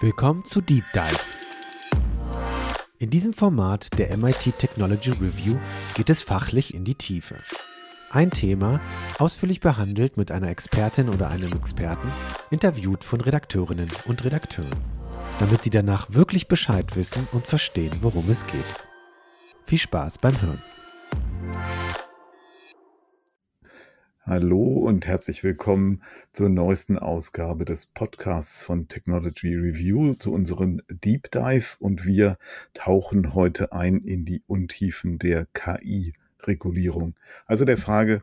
Willkommen zu Deep Dive. In diesem Format der MIT Technology Review geht es fachlich in die Tiefe. Ein Thema, ausführlich behandelt mit einer Expertin oder einem Experten, interviewt von Redakteurinnen und Redakteuren, damit sie danach wirklich Bescheid wissen und verstehen, worum es geht. Viel Spaß beim Hören. Hallo und herzlich willkommen zur neuesten Ausgabe des Podcasts von Technology Review, zu unserem Deep Dive. Und wir tauchen heute ein in die Untiefen der KI-Regulierung. Also der Frage,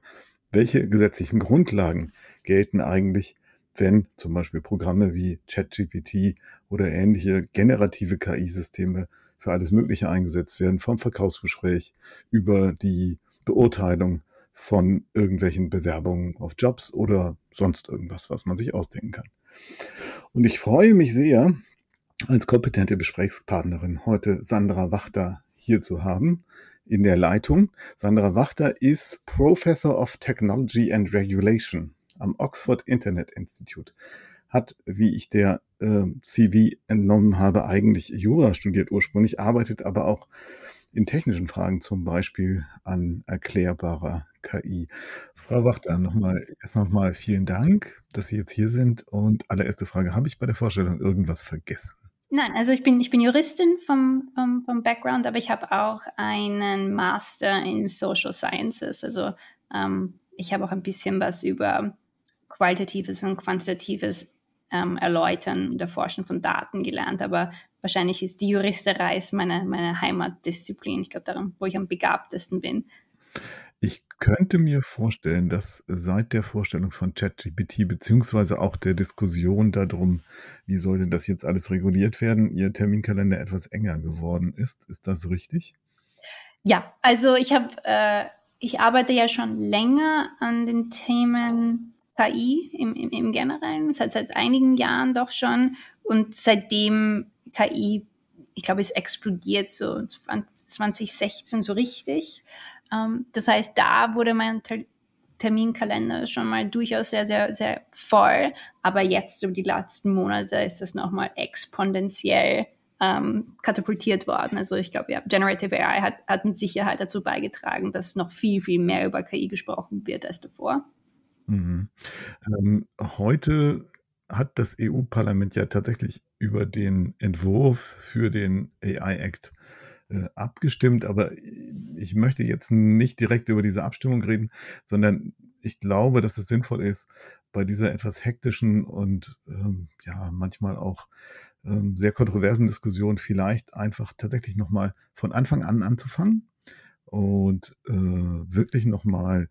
welche gesetzlichen Grundlagen gelten eigentlich, wenn zum Beispiel Programme wie ChatGPT oder ähnliche generative KI-Systeme für alles Mögliche eingesetzt werden, vom Verkaufsgespräch über die Beurteilung von irgendwelchen Bewerbungen auf Jobs oder sonst irgendwas, was man sich ausdenken kann. Und ich freue mich sehr, als kompetente Gesprächspartnerin heute Sandra Wachter hier zu haben in der Leitung. Sandra Wachter ist Professor of Technology and Regulation am Oxford Internet Institute. Hat, wie ich der äh, CV entnommen habe, eigentlich Jura studiert ursprünglich, arbeitet aber auch in technischen Fragen zum Beispiel an erklärbarer KI. Frau Wachter, nochmal, erst nochmal vielen Dank, dass Sie jetzt hier sind. Und allererste Frage, habe ich bei der Vorstellung irgendwas vergessen? Nein, also ich bin, ich bin Juristin vom, vom, vom Background, aber ich habe auch einen Master in Social Sciences. Also ähm, ich habe auch ein bisschen was über qualitatives und quantitatives ähm, Erläutern und Erforschen von Daten gelernt, aber wahrscheinlich ist die Juristerei meine, meine Heimatdisziplin. Ich glaube, daran, wo ich am begabtesten bin. Ich könnte mir vorstellen, dass seit der Vorstellung von ChatGPT beziehungsweise auch der Diskussion darum, wie soll denn das jetzt alles reguliert werden, Ihr Terminkalender etwas enger geworden ist. Ist das richtig? Ja, also ich habe, äh, ich arbeite ja schon länger an den Themen KI im, im, im Generellen, seit, seit einigen Jahren doch schon. Und seitdem KI, ich glaube, es explodiert so 2016 so richtig. Ähm, das heißt, da wurde mein Ter Terminkalender schon mal durchaus sehr, sehr, sehr voll. Aber jetzt über die letzten Monate ist das nochmal exponentiell ähm, katapultiert worden. Also ich glaube, ja, Generative AI hat, hat mit Sicherheit dazu beigetragen, dass noch viel, viel mehr über KI gesprochen wird als davor. Mhm. Ähm, heute hat das EU-Parlament ja tatsächlich über den Entwurf für den AI-Act äh, abgestimmt, aber ich möchte jetzt nicht direkt über diese Abstimmung reden, sondern ich glaube, dass es sinnvoll ist, bei dieser etwas hektischen und ähm, ja manchmal auch ähm, sehr kontroversen Diskussion vielleicht einfach tatsächlich nochmal von Anfang an anzufangen und äh, wirklich nochmal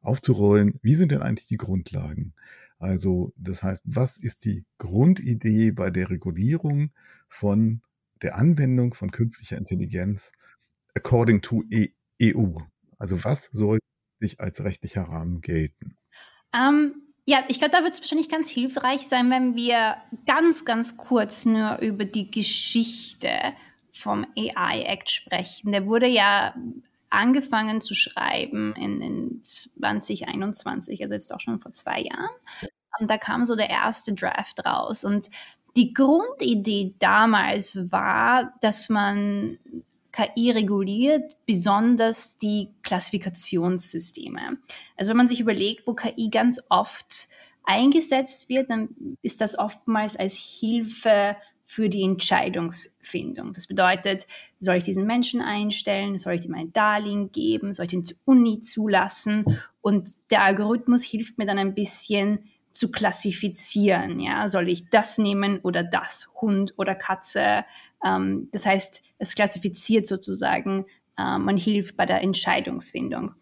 aufzurollen, wie sind denn eigentlich die Grundlagen? Also das heißt, was ist die Grundidee bei der Regulierung von der Anwendung von künstlicher Intelligenz according to e EU? Also was soll sich als rechtlicher Rahmen gelten? Um, ähm, ja, ich glaube, da wird es wahrscheinlich ganz hilfreich sein, wenn wir ganz, ganz kurz nur über die Geschichte vom AI Act sprechen. Der wurde ja angefangen zu schreiben in, in 2021, also jetzt auch schon vor zwei Jahren. Und da kam so der erste Draft raus. Und die Grundidee damals war, dass man KI reguliert, besonders die Klassifikationssysteme. Also wenn man sich überlegt, wo KI ganz oft eingesetzt wird, dann ist das oftmals als Hilfe für die Entscheidungsfindung. Das bedeutet, soll ich diesen Menschen einstellen, soll ich ihm ein Darlehen geben, soll ich ihn zur Uni zulassen? Und der Algorithmus hilft mir dann ein bisschen zu klassifizieren. Ja, soll ich das nehmen oder das, Hund oder Katze? Ähm, das heißt, es klassifiziert sozusagen, äh, man hilft bei der Entscheidungsfindung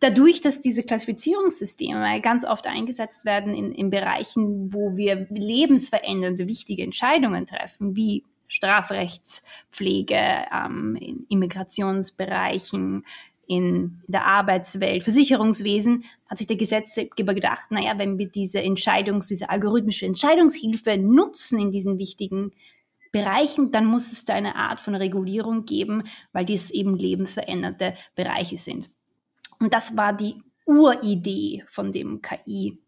dadurch, dass diese Klassifizierungssysteme ganz oft eingesetzt werden in, in Bereichen, wo wir lebensverändernde, wichtige Entscheidungen treffen, wie Strafrechtspflege, ähm, in Immigrationsbereichen, in der Arbeitswelt, Versicherungswesen, hat sich der Gesetzgeber gedacht, naja, wenn wir diese Entscheidungs-, diese algorithmische Entscheidungshilfe nutzen in diesen wichtigen Bereichen, dann muss es da eine Art von Regulierung geben, weil dies eben lebensverändernde Bereiche sind. Und das war die Uridee von dem KI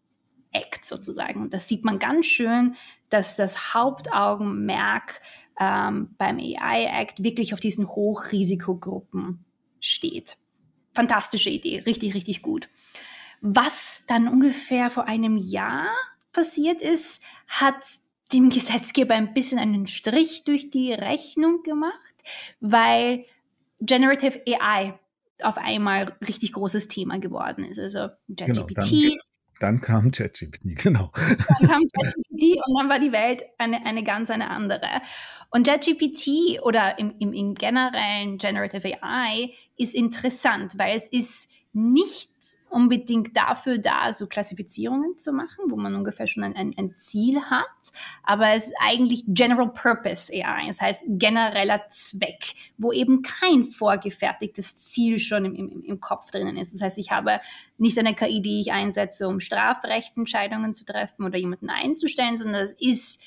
Act sozusagen. Und das sieht man ganz schön, dass das Hauptaugenmerk ähm, beim AI Act wirklich auf diesen Hochrisikogruppen steht. Fantastische Idee, richtig, richtig gut. Was dann ungefähr vor einem Jahr passiert ist, hat dem Gesetzgeber ein bisschen einen Strich durch die Rechnung gemacht, weil Generative AI auf einmal richtig großes Thema geworden ist. Also ChatGPT. Genau, dann, dann, kam ChatGPT, genau. Dann kam ChatGPT und dann war die Welt eine, eine ganz eine andere. Und ChatGPT oder im, im, im generellen Generative AI ist interessant, weil es ist nicht unbedingt dafür da, so Klassifizierungen zu machen, wo man ungefähr schon ein, ein, Ziel hat, aber es ist eigentlich General Purpose AI, das heißt genereller Zweck, wo eben kein vorgefertigtes Ziel schon im, im, im Kopf drinnen ist. Das heißt, ich habe nicht eine KI, die ich einsetze, um Strafrechtsentscheidungen zu treffen oder jemanden einzustellen, sondern es ist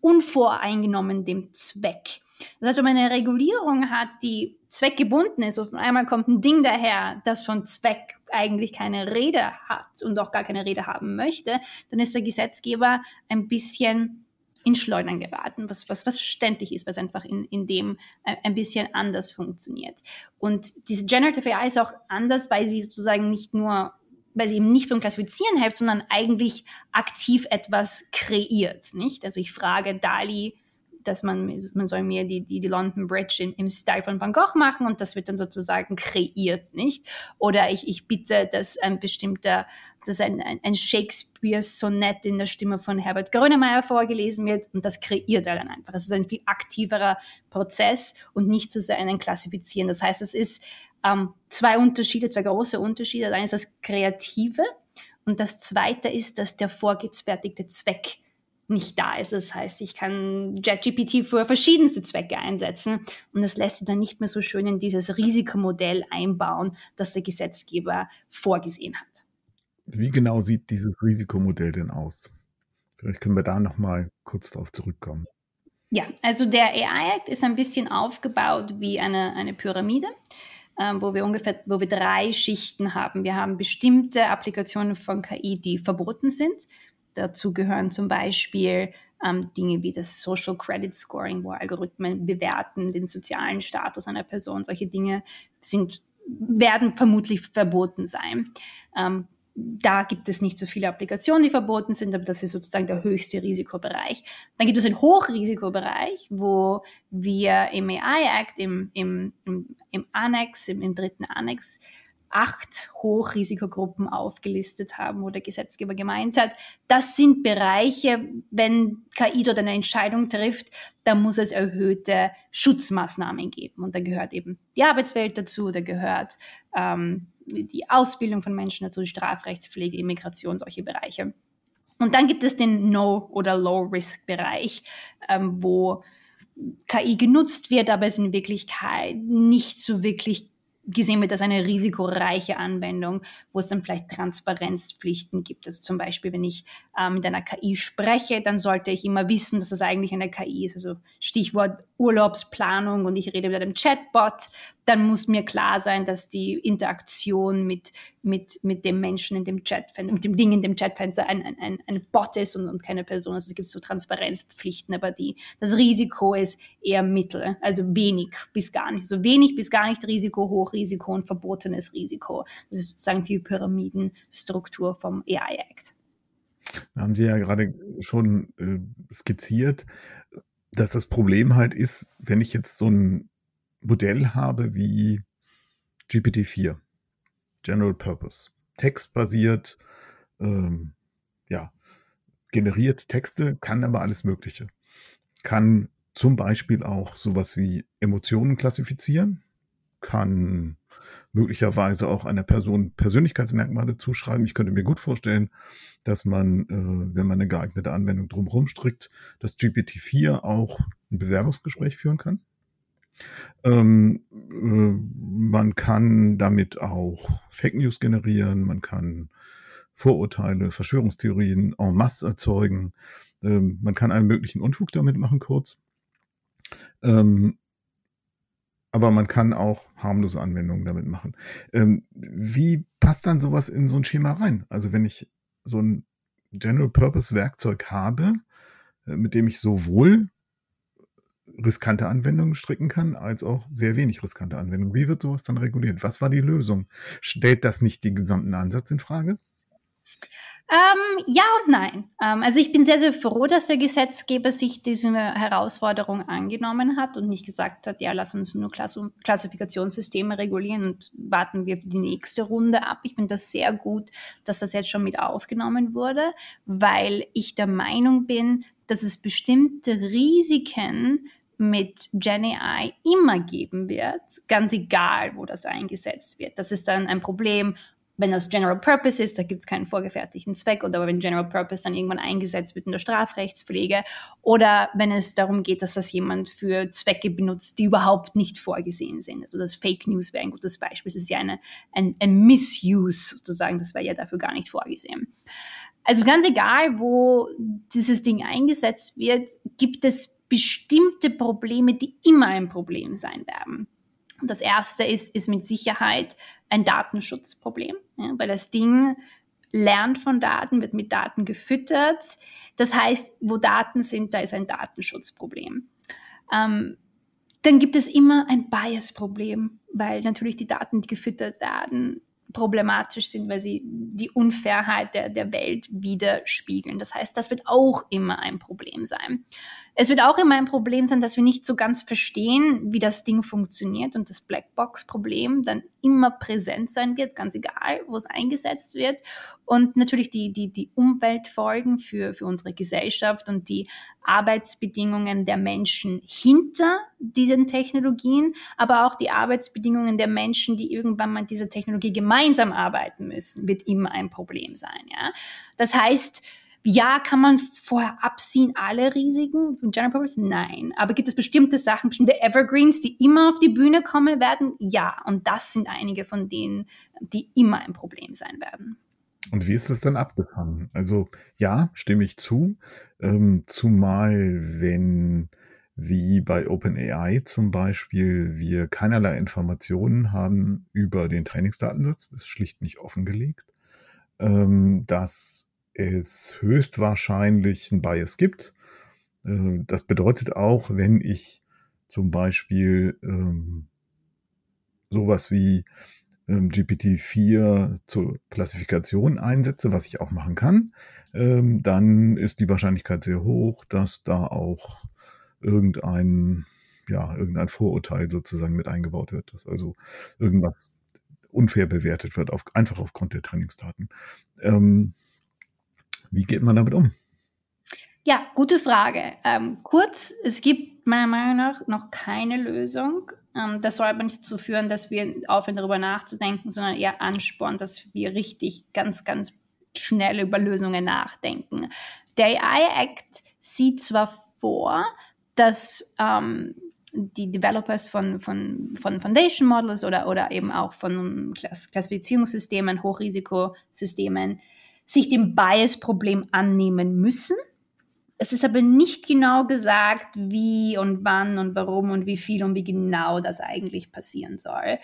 unvoreingenommen dem Zweck. Das heißt, wenn man eine Regulierung hat, die zweckgebunden ist, auf einmal kommt ein Ding daher, das von Zweck eigentlich keine Rede hat und auch gar keine Rede haben möchte, dann ist der Gesetzgeber ein bisschen in Schleudern geraten, was, was, was verständlich ist, was einfach in, in dem ein bisschen anders funktioniert. Und diese Generative AI ist auch anders, weil sie sozusagen nicht nur weil sie eben nicht beim Klassifizieren hilft, sondern eigentlich aktiv etwas kreiert, nicht? Also ich frage Dali, dass man, man soll mir die, die, die London Bridge in, im Style von Van Gogh machen und das wird dann sozusagen kreiert, nicht? Oder ich, ich bitte, dass ein bestimmter, dass ein, ein, ein Shakespeare-Sonett in der Stimme von Herbert Grönemeyer vorgelesen wird und das kreiert er dann einfach. Es ist ein viel aktiverer Prozess und nicht so sehr ein Klassifizieren. Das heißt, es ist ähm, zwei Unterschiede, zwei große Unterschiede. Das eine ist das Kreative und das zweite ist, dass der vorgefertigte Zweck nicht da ist. Das heißt, ich kann JetGPT für verschiedenste Zwecke einsetzen und das lässt sich dann nicht mehr so schön in dieses Risikomodell einbauen, das der Gesetzgeber vorgesehen hat. Wie genau sieht dieses Risikomodell denn aus? Vielleicht können wir da noch mal kurz darauf zurückkommen. Ja, also der AI Act ist ein bisschen aufgebaut wie eine, eine Pyramide, äh, wo wir ungefähr, wo wir drei Schichten haben. Wir haben bestimmte Applikationen von KI, die verboten sind Dazu gehören zum Beispiel ähm, Dinge wie das Social Credit Scoring, wo Algorithmen bewerten den sozialen Status einer Person. Solche Dinge sind, werden vermutlich verboten sein. Ähm, da gibt es nicht so viele Applikationen, die verboten sind, aber das ist sozusagen der höchste Risikobereich. Dann gibt es einen Hochrisikobereich, wo wir im AI Act, im, im, im, im Annex, im, im dritten Annex, acht Hochrisikogruppen aufgelistet haben, wo der Gesetzgeber gemeint hat, das sind Bereiche, wenn KI dort eine Entscheidung trifft, da muss es erhöhte Schutzmaßnahmen geben. Und da gehört eben die Arbeitswelt dazu, da gehört ähm, die Ausbildung von Menschen dazu, Strafrechtspflege, Immigration, solche Bereiche. Und dann gibt es den No- oder Low-Risk-Bereich, ähm, wo KI genutzt wird, aber es in Wirklichkeit nicht so wirklich gesehen wird als eine risikoreiche Anwendung, wo es dann vielleicht Transparenzpflichten gibt. Also zum Beispiel, wenn ich äh, mit einer KI spreche, dann sollte ich immer wissen, dass das eigentlich eine KI ist. Also Stichwort Urlaubsplanung und ich rede mit einem Chatbot, dann muss mir klar sein, dass die Interaktion mit, mit, mit dem Menschen in dem Chat, mit dem Ding in dem Chatfenster ein, ein, ein, ein Bot ist und, und keine Person. Also es gibt so Transparenzpflichten, aber die, das Risiko ist eher mittel, also wenig bis gar nicht. So wenig bis gar nicht Risiko, Hochrisiko und verbotenes Risiko. Das ist sozusagen die Pyramidenstruktur vom AI Act. Haben Sie ja gerade schon äh, skizziert, dass das Problem halt ist, wenn ich jetzt so ein Modell habe wie GPT-4, General Purpose, textbasiert, ähm, ja, generiert Texte, kann aber alles Mögliche. Kann zum Beispiel auch sowas wie Emotionen klassifizieren, kann möglicherweise auch einer Person Persönlichkeitsmerkmale zuschreiben. Ich könnte mir gut vorstellen, dass man, äh, wenn man eine geeignete Anwendung drumherum strickt, dass GPT-4 auch ein Bewerbungsgespräch führen kann. Ähm, äh, man kann damit auch Fake News generieren, man kann Vorurteile, Verschwörungstheorien en masse erzeugen. Ähm, man kann einen möglichen Unfug damit machen, kurz. Ähm, aber man kann auch harmlose Anwendungen damit machen. Ähm, wie passt dann sowas in so ein Schema rein? Also wenn ich so ein General Purpose Werkzeug habe, äh, mit dem ich sowohl riskante Anwendungen stricken kann, als auch sehr wenig riskante Anwendungen. Wie wird sowas dann reguliert? Was war die Lösung? Stellt das nicht den gesamten Ansatz in Frage? Ähm, ja und nein. Ähm, also ich bin sehr, sehr froh, dass der Gesetzgeber sich diese Herausforderung angenommen hat und nicht gesagt hat, ja, lass uns nur Klass Klassifikationssysteme regulieren und warten wir die nächste Runde ab. Ich finde das sehr gut, dass das jetzt schon mit aufgenommen wurde, weil ich der Meinung bin, dass es bestimmte Risiken mit GenAI immer geben wird, ganz egal, wo das eingesetzt wird. Das ist dann ein Problem, wenn das General Purpose ist, da gibt es keinen vorgefertigten Zweck, oder wenn General Purpose dann irgendwann eingesetzt wird in der Strafrechtspflege, oder wenn es darum geht, dass das jemand für Zwecke benutzt, die überhaupt nicht vorgesehen sind. Also das Fake News wäre ein gutes Beispiel. Es ist ja eine, ein, ein Misuse sozusagen, das wäre ja dafür gar nicht vorgesehen. Also ganz egal, wo dieses Ding eingesetzt wird, gibt es bestimmte Probleme, die immer ein Problem sein werden. Das erste ist, ist mit Sicherheit ein Datenschutzproblem, ja, weil das Ding lernt von Daten, wird mit Daten gefüttert. Das heißt, wo Daten sind, da ist ein Datenschutzproblem. Ähm, dann gibt es immer ein Bias-Problem, weil natürlich die Daten, die gefüttert werden, problematisch sind, weil sie die Unfairheit der, der Welt widerspiegeln. Das heißt, das wird auch immer ein Problem sein. Es wird auch immer ein Problem sein, dass wir nicht so ganz verstehen, wie das Ding funktioniert und das Blackbox-Problem dann immer präsent sein wird, ganz egal, wo es eingesetzt wird. Und natürlich die, die, die Umweltfolgen für, für unsere Gesellschaft und die Arbeitsbedingungen der Menschen hinter diesen Technologien, aber auch die Arbeitsbedingungen der Menschen, die irgendwann mal mit dieser Technologie gemeinsam arbeiten müssen, wird immer ein Problem sein. Ja? Das heißt, ja, kann man vorher absehen, alle Risiken von General Purpose? Nein. Aber gibt es bestimmte Sachen, bestimmte Evergreens, die immer auf die Bühne kommen werden? Ja. Und das sind einige von denen, die immer ein Problem sein werden. Und wie ist das dann abgefangen? Also ja, stimme ich zu. Ähm, zumal wenn wie bei OpenAI zum Beispiel wir keinerlei Informationen haben über den Trainingsdatensatz, das ist schlicht nicht offengelegt, ähm, dass es höchstwahrscheinlich ein Bias gibt. Äh, das bedeutet auch, wenn ich zum Beispiel ähm, sowas wie ähm, GPT-4 zur Klassifikation einsetze, was ich auch machen kann, ähm, dann ist die Wahrscheinlichkeit sehr hoch, dass da auch irgendein, ja, irgendein Vorurteil sozusagen mit eingebaut wird, dass also irgendwas unfair bewertet wird, auf, einfach aufgrund der Trainingsdaten. Ähm, wie geht man damit um? Ja, gute Frage. Ähm, kurz, es gibt meiner Meinung nach noch keine Lösung. Ähm, das soll aber nicht dazu führen, dass wir aufhören, darüber nachzudenken, sondern eher anspornen, dass wir richtig ganz, ganz schnell über Lösungen nachdenken. Der AI Act sieht zwar vor, dass ähm, die Developers von, von, von Foundation Models oder, oder eben auch von Klassifizierungssystemen, Hochrisikosystemen sich dem Bias-Problem annehmen müssen. Es ist aber nicht genau gesagt, wie und wann und warum und wie viel und wie genau das eigentlich passieren soll.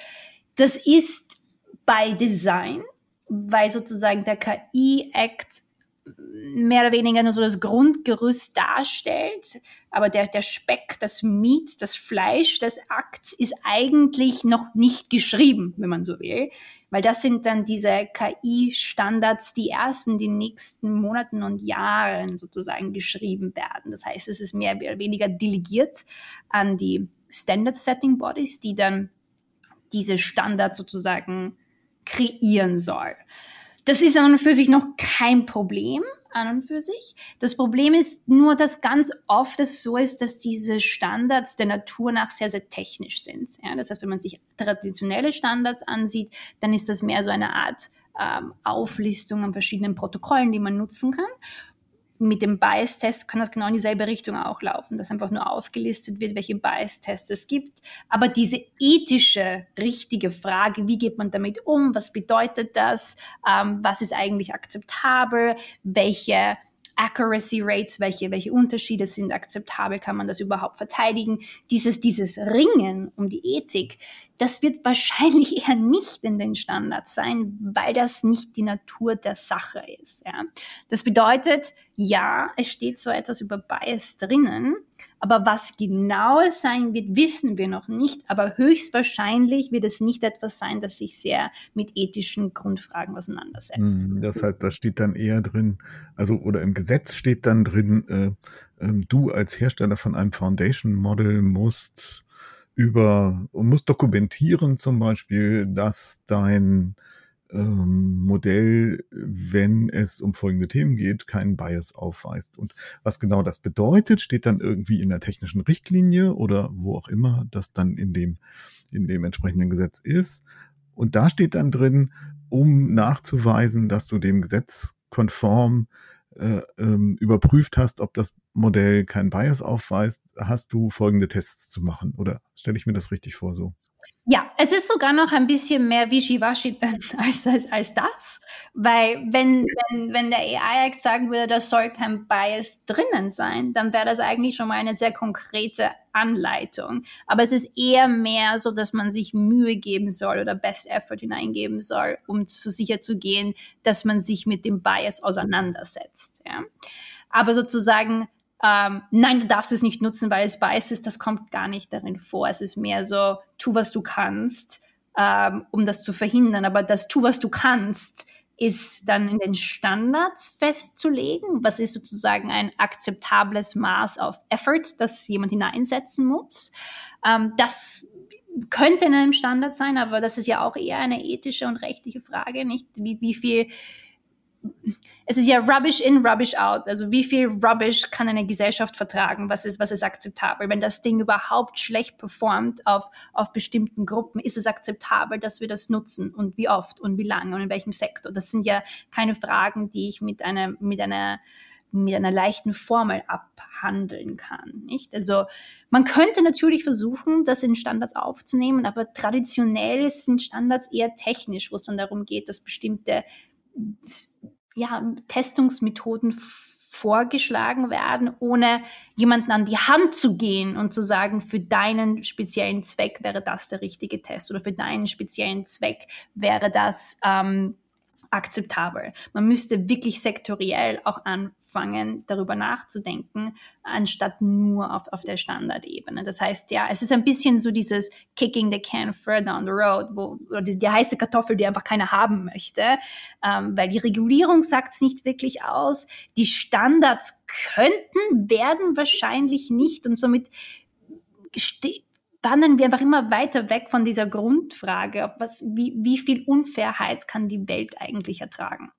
Das ist bei Design, weil sozusagen der KI-Act mehr oder weniger nur so das Grundgerüst darstellt, aber der, der Speck, das Meat, das Fleisch des Akts ist eigentlich noch nicht geschrieben, wenn man so will, weil das sind dann diese KI-Standards, die erst in den nächsten Monaten und Jahren sozusagen geschrieben werden. Das heißt, es ist mehr oder weniger delegiert an die Standard-Setting-Bodies, die dann diese Standards sozusagen kreieren soll. Das ist an und für sich noch kein Problem, an und für sich. Das Problem ist nur, dass ganz oft es so ist, dass diese Standards der Natur nach sehr, sehr technisch sind. Ja, das heißt, wenn man sich traditionelle Standards ansieht, dann ist das mehr so eine Art ähm, Auflistung an verschiedenen Protokollen, die man nutzen kann mit dem Bias-Test kann das genau in dieselbe Richtung auch laufen, dass einfach nur aufgelistet wird, welche Bias-Tests es gibt. Aber diese ethische, richtige Frage, wie geht man damit um, was bedeutet das, ähm, was ist eigentlich akzeptabel, welche Accuracy Rates, welche, welche Unterschiede sind akzeptabel, kann man das überhaupt verteidigen? Dieses, dieses Ringen um die Ethik, das wird wahrscheinlich eher nicht in den Standards sein, weil das nicht die Natur der Sache ist. Ja. Das bedeutet, ja, es steht so etwas über Bias drinnen, aber was genau es sein wird, wissen wir noch nicht. Aber höchstwahrscheinlich wird es nicht etwas sein, das sich sehr mit ethischen Grundfragen auseinandersetzt. Hm, das heißt, da steht dann eher drin, also oder im Gesetz steht dann drin, äh, äh, du als Hersteller von einem Foundation Model musst über und muss dokumentieren zum Beispiel, dass dein ähm, Modell, wenn es um folgende Themen geht, keinen Bias aufweist. Und was genau das bedeutet, steht dann irgendwie in der technischen Richtlinie oder wo auch immer das dann in dem, in dem entsprechenden Gesetz ist. Und da steht dann drin, um nachzuweisen, dass du dem Gesetz konform äh, ähm, überprüft hast, ob das Modell keinen Bias aufweist, hast du folgende Tests zu machen. Oder stelle ich mir das richtig vor so? Ja, es ist sogar noch ein bisschen mehr Wischiwaschi als, als, als das, weil wenn, wenn, wenn der AI-Act sagen würde, da soll kein Bias drinnen sein, dann wäre das eigentlich schon mal eine sehr konkrete Anleitung. Aber es ist eher mehr so, dass man sich Mühe geben soll oder Best Effort hineingeben soll, um zu sicher zu gehen, dass man sich mit dem Bias auseinandersetzt. Ja. Aber sozusagen ähm, nein, du darfst es nicht nutzen, weil es weiß ist, das kommt gar nicht darin vor. Es ist mehr so, tu, was du kannst, ähm, um das zu verhindern. Aber das tu, was du kannst, ist dann in den Standards festzulegen. Was ist sozusagen ein akzeptables Maß auf Effort, das jemand hineinsetzen muss? Ähm, das könnte in einem Standard sein, aber das ist ja auch eher eine ethische und rechtliche Frage, nicht? Wie, wie viel es ist ja Rubbish in, Rubbish out. Also wie viel Rubbish kann eine Gesellschaft vertragen? Was ist, was ist akzeptabel? Wenn das Ding überhaupt schlecht performt auf, auf bestimmten Gruppen, ist es akzeptabel, dass wir das nutzen? Und wie oft und wie lange und in welchem Sektor? Das sind ja keine Fragen, die ich mit einer, mit einer, mit einer leichten Formel abhandeln kann, nicht? Also, man könnte natürlich versuchen, das in Standards aufzunehmen, aber traditionell sind Standards eher technisch, wo es dann darum geht, dass bestimmte ja, Testungsmethoden vorgeschlagen werden, ohne jemanden an die Hand zu gehen und zu sagen, für deinen speziellen Zweck wäre das der richtige Test oder für deinen speziellen Zweck wäre das ähm, akzeptabel. Man müsste wirklich sektoriell auch anfangen, darüber nachzudenken, anstatt nur auf, auf der Standardebene. Das heißt, ja, es ist ein bisschen so dieses Kicking the can further down the road, wo, oder die, die heiße Kartoffel, die einfach keiner haben möchte, ähm, weil die Regulierung sagt es nicht wirklich aus. Die Standards könnten, werden wahrscheinlich nicht und somit wandern wir einfach immer weiter weg von dieser Grundfrage, was, wie, wie viel Unfairheit kann die Welt eigentlich ertragen?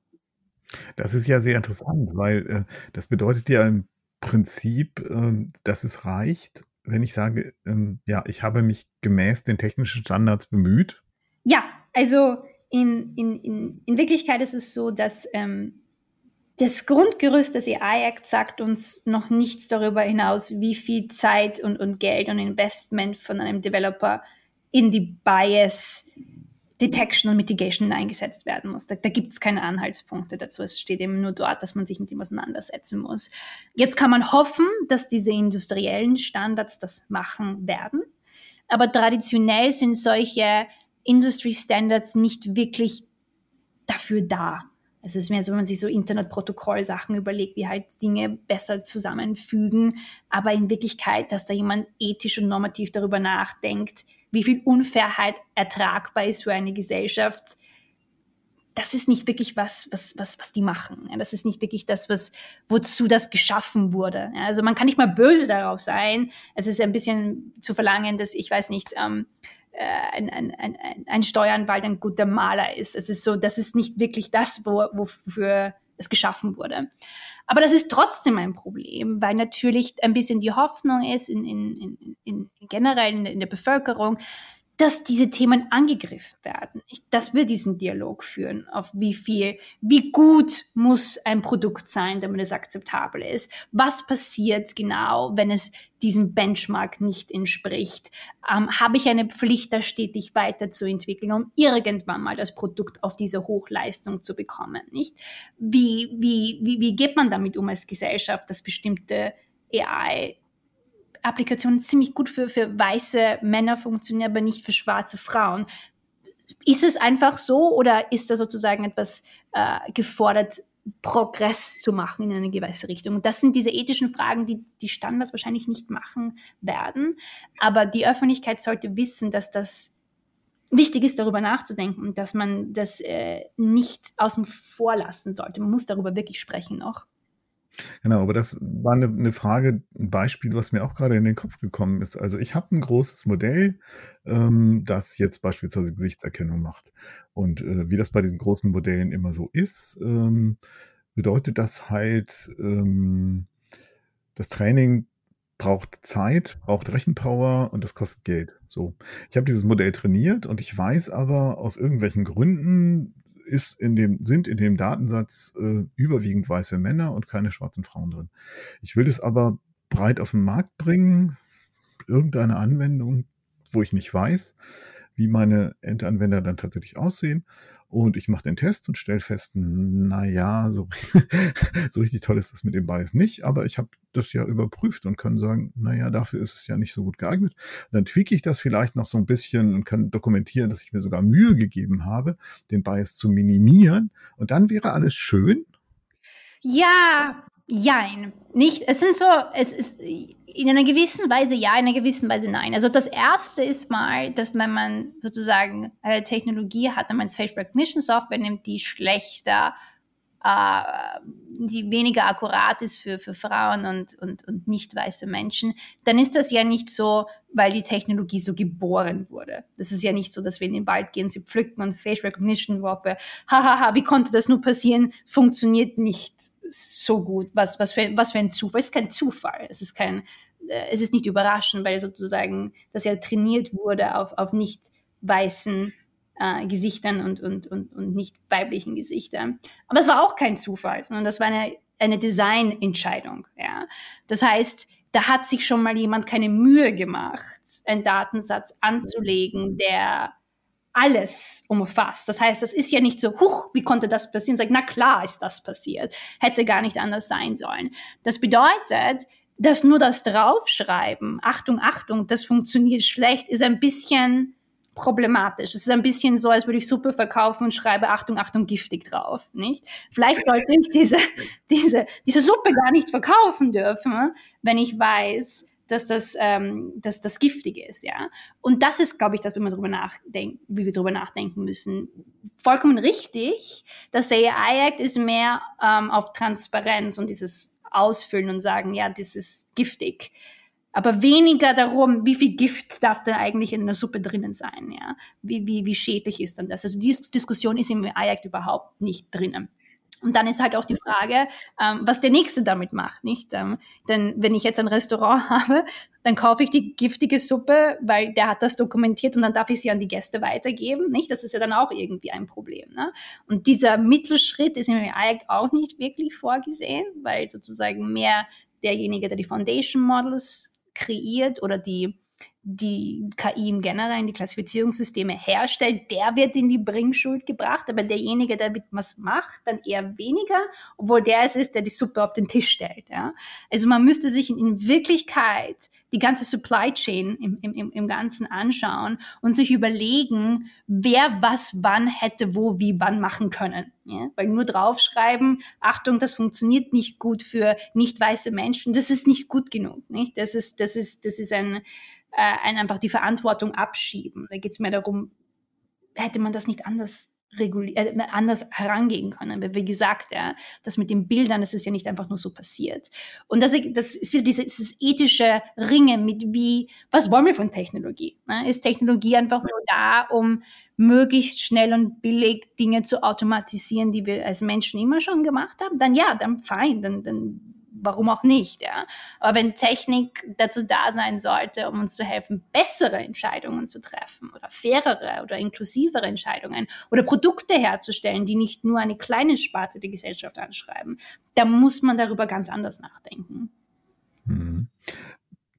Das ist ja sehr interessant, weil äh, das bedeutet ja im Prinzip, äh, dass es reicht, wenn ich sage, ähm, ja, ich habe mich gemäß den technischen Standards bemüht. Ja, also in, in, in, in Wirklichkeit ist es so, dass ähm, das Grundgerüst des AI-Act sagt uns noch nichts darüber hinaus, wie viel Zeit und, und Geld und Investment von einem Developer in die Bias Detection und Mitigation eingesetzt werden muss. Da, da gibt es keine Anhaltspunkte dazu. Es steht eben nur dort, dass man sich mit dem auseinandersetzen muss. Jetzt kann man hoffen, dass diese industriellen Standards das machen werden. Aber traditionell sind solche Industry Standards nicht wirklich dafür da. Es ist mehr so, wenn man sich so Internetprotokoll-Sachen überlegt, wie halt Dinge besser zusammenfügen. Aber in Wirklichkeit, dass da jemand ethisch und normativ darüber nachdenkt, wie viel Unfairheit ertragbar ist für eine Gesellschaft, das ist nicht wirklich was, was, was, was die machen. Das ist nicht wirklich das, was, wozu das geschaffen wurde. Also man kann nicht mal böse darauf sein. Es ist ein bisschen zu verlangen, dass ich weiß nicht, ähm, äh, ein, ein, ein, ein Steueranwalt ein guter Maler ist. Es ist so, das ist nicht wirklich das, wo, wofür es geschaffen wurde. Aber das ist trotzdem ein Problem, weil natürlich ein bisschen die Hoffnung ist in, in, in, in generell in der Bevölkerung, dass diese Themen angegriffen werden, dass wir diesen Dialog führen, auf wie viel, wie gut muss ein Produkt sein, damit es akzeptabel ist. Was passiert genau, wenn es diesem Benchmark nicht entspricht? Ähm, Habe ich eine Pflicht, das stetig weiterzuentwickeln, um irgendwann mal das Produkt auf diese Hochleistung zu bekommen? Nicht? Wie, wie, wie, wie geht man damit um als Gesellschaft, dass bestimmte AI Applikationen ziemlich gut für, für weiße Männer funktionieren, aber nicht für schwarze Frauen. Ist es einfach so oder ist da sozusagen etwas äh, gefordert, Progress zu machen in eine gewisse Richtung? Das sind diese ethischen Fragen, die die Standards wahrscheinlich nicht machen werden. Aber die Öffentlichkeit sollte wissen, dass das wichtig ist, darüber nachzudenken dass man das äh, nicht außen vor lassen sollte. Man muss darüber wirklich sprechen noch. Genau, aber das war eine, eine Frage, ein Beispiel, was mir auch gerade in den Kopf gekommen ist. Also ich habe ein großes Modell, ähm, das jetzt beispielsweise Gesichtserkennung macht. Und äh, wie das bei diesen großen Modellen immer so ist, ähm, bedeutet das halt, ähm, das Training braucht Zeit, braucht Rechenpower und das kostet Geld. So. Ich habe dieses Modell trainiert und ich weiß aber aus irgendwelchen Gründen, ist in dem, sind in dem Datensatz äh, überwiegend weiße Männer und keine schwarzen Frauen drin. Ich will das aber breit auf den Markt bringen, irgendeine Anwendung, wo ich nicht weiß, wie meine Endanwender dann tatsächlich aussehen. Und ich mache den Test und stelle fest, na ja, so, so richtig toll ist das mit dem Bias nicht, aber ich habe das ja überprüft und kann sagen, na ja, dafür ist es ja nicht so gut geeignet. dann tweak ich das vielleicht noch so ein bisschen und kann dokumentieren, dass ich mir sogar Mühe gegeben habe, den Bias zu minimieren. Und dann wäre alles schön. Ja, jein. Nicht, es sind so, es ist, in einer gewissen Weise ja, in einer gewissen Weise nein. Also das erste ist mal, dass wenn man sozusagen eine Technologie hat, wenn man Face Recognition Software nimmt, die schlechter, äh, die weniger akkurat ist für, für Frauen und, und, und nicht weiße Menschen, dann ist das ja nicht so, weil die Technologie so geboren wurde. Das ist ja nicht so, dass wir in den Wald gehen, sie pflücken und Face Recognition Software, hahaha, wie konnte das nur passieren? Funktioniert nicht so gut. Was, was, für, was für ein Zufall. Es ist kein Zufall. Es ist kein, äh, es ist nicht überraschend, weil sozusagen das ja trainiert wurde auf, auf nicht weißen äh, Gesichtern und, und, und, und nicht weiblichen Gesichtern. Aber es war auch kein Zufall, sondern das war eine, eine Designentscheidung. Ja? Das heißt, da hat sich schon mal jemand keine Mühe gemacht, einen Datensatz anzulegen, der alles umfasst. Das heißt, das ist ja nicht so, huch, wie konnte das passieren? Sagt, na klar ist das passiert. Hätte gar nicht anders sein sollen. Das bedeutet, dass nur das Draufschreiben, Achtung, Achtung, das funktioniert schlecht, ist ein bisschen problematisch. Es ist ein bisschen so, als würde ich Suppe verkaufen und schreibe Achtung, Achtung, giftig drauf, nicht? Vielleicht sollte ich diese, diese, diese Suppe gar nicht verkaufen dürfen, wenn ich weiß, dass das, ähm, dass das giftig ist, ja. Und das ist, glaube ich, das, wie wir darüber nachdenken, wie wir darüber nachdenken müssen. Vollkommen richtig, dass der AI Act ist mehr ähm, auf Transparenz und dieses ausfüllen und sagen, ja, das ist giftig. Aber weniger darum, wie viel Gift darf da eigentlich in der Suppe drinnen sein, ja? Wie, wie, wie schädlich ist dann das? Also diese Diskussion ist im AI überhaupt nicht drinnen. Und dann ist halt auch die Frage, ähm, was der Nächste damit macht, nicht? Ähm, denn wenn ich jetzt ein Restaurant habe, dann kaufe ich die giftige Suppe, weil der hat das dokumentiert und dann darf ich sie an die Gäste weitergeben, nicht? Das ist ja dann auch irgendwie ein Problem, ne? Und dieser Mittelschritt ist im AI auch nicht wirklich vorgesehen, weil sozusagen mehr derjenige, der die Foundation Models kreiert oder die die KI im Generellen, die Klassifizierungssysteme herstellt, der wird in die Bringschuld gebracht, aber derjenige, der was macht, dann eher weniger, obwohl der es ist, der die Suppe auf den Tisch stellt. Ja? Also man müsste sich in Wirklichkeit die ganze Supply Chain im, im, im Ganzen anschauen und sich überlegen, wer was wann hätte wo wie wann machen können. Ja? Weil nur draufschreiben, Achtung, das funktioniert nicht gut für nicht weiße Menschen, das ist nicht gut genug. Nicht? Das ist, das ist, das ist ein äh, einen einfach die Verantwortung abschieben. Da geht es mehr darum, hätte man das nicht anders reguliert, äh, anders herangehen können. Weil, wie gesagt, ja, das mit den Bildern, das ist ja nicht einfach nur so passiert. Und das, das ist wieder dieses, dieses ethische Ringen mit wie, was wollen wir von Technologie? Ne? Ist Technologie einfach nur da, um möglichst schnell und billig Dinge zu automatisieren, die wir als Menschen immer schon gemacht haben? Dann ja, dann fein, dann, dann warum auch nicht, ja. Aber wenn Technik dazu da sein sollte, um uns zu helfen, bessere Entscheidungen zu treffen oder fairere oder inklusivere Entscheidungen oder Produkte herzustellen, die nicht nur eine kleine Sparte der Gesellschaft anschreiben, da muss man darüber ganz anders nachdenken. Mhm.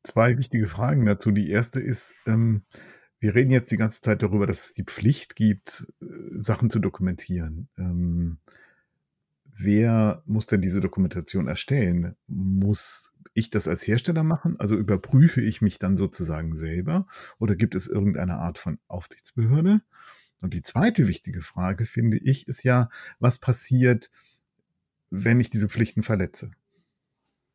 Zwei wichtige Fragen dazu. Die erste ist, ähm, wir reden jetzt die ganze Zeit darüber, dass es die Pflicht gibt, äh, Sachen zu dokumentieren. Ähm, wer muss denn diese Dokumentation erstellen? Muss ich das als Hersteller machen? Also überprüfe ich mich dann sozusagen selber? Oder gibt es irgendeine Art von Aufsichtsbehörde? Und die zweite wichtige Frage, finde ich, ist ja, was passiert, wenn ich diese Pflichten verletze?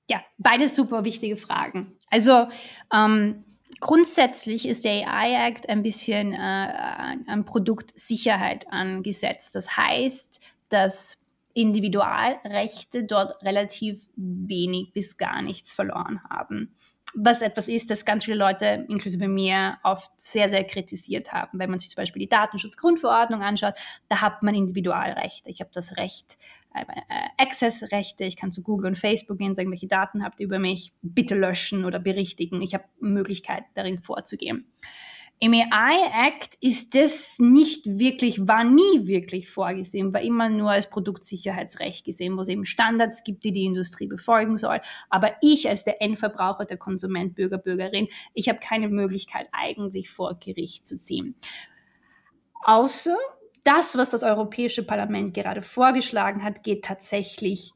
Ja, beide super wichtige Fragen. Also ähm, grundsätzlich ist der AI Act ein bisschen äh, an Produktsicherheit angesetzt. Das heißt, dass Individualrechte dort relativ wenig bis gar nichts verloren haben. Was etwas ist, das ganz viele Leute, inklusive mir, oft sehr, sehr kritisiert haben. Wenn man sich zum Beispiel die Datenschutzgrundverordnung anschaut, da hat man Individualrechte. Ich habe das Recht, äh, Access-Rechte, ich kann zu Google und Facebook gehen, sagen, welche Daten habt ihr über mich, bitte löschen oder berichtigen. Ich habe Möglichkeit, darin vorzugehen. Im AI Act ist das nicht wirklich, war nie wirklich vorgesehen, war immer nur als Produktsicherheitsrecht gesehen, wo es eben Standards gibt, die die Industrie befolgen soll. Aber ich als der Endverbraucher, der Konsument, Bürger, Bürgerin, ich habe keine Möglichkeit eigentlich vor Gericht zu ziehen. Außer das, was das Europäische Parlament gerade vorgeschlagen hat, geht tatsächlich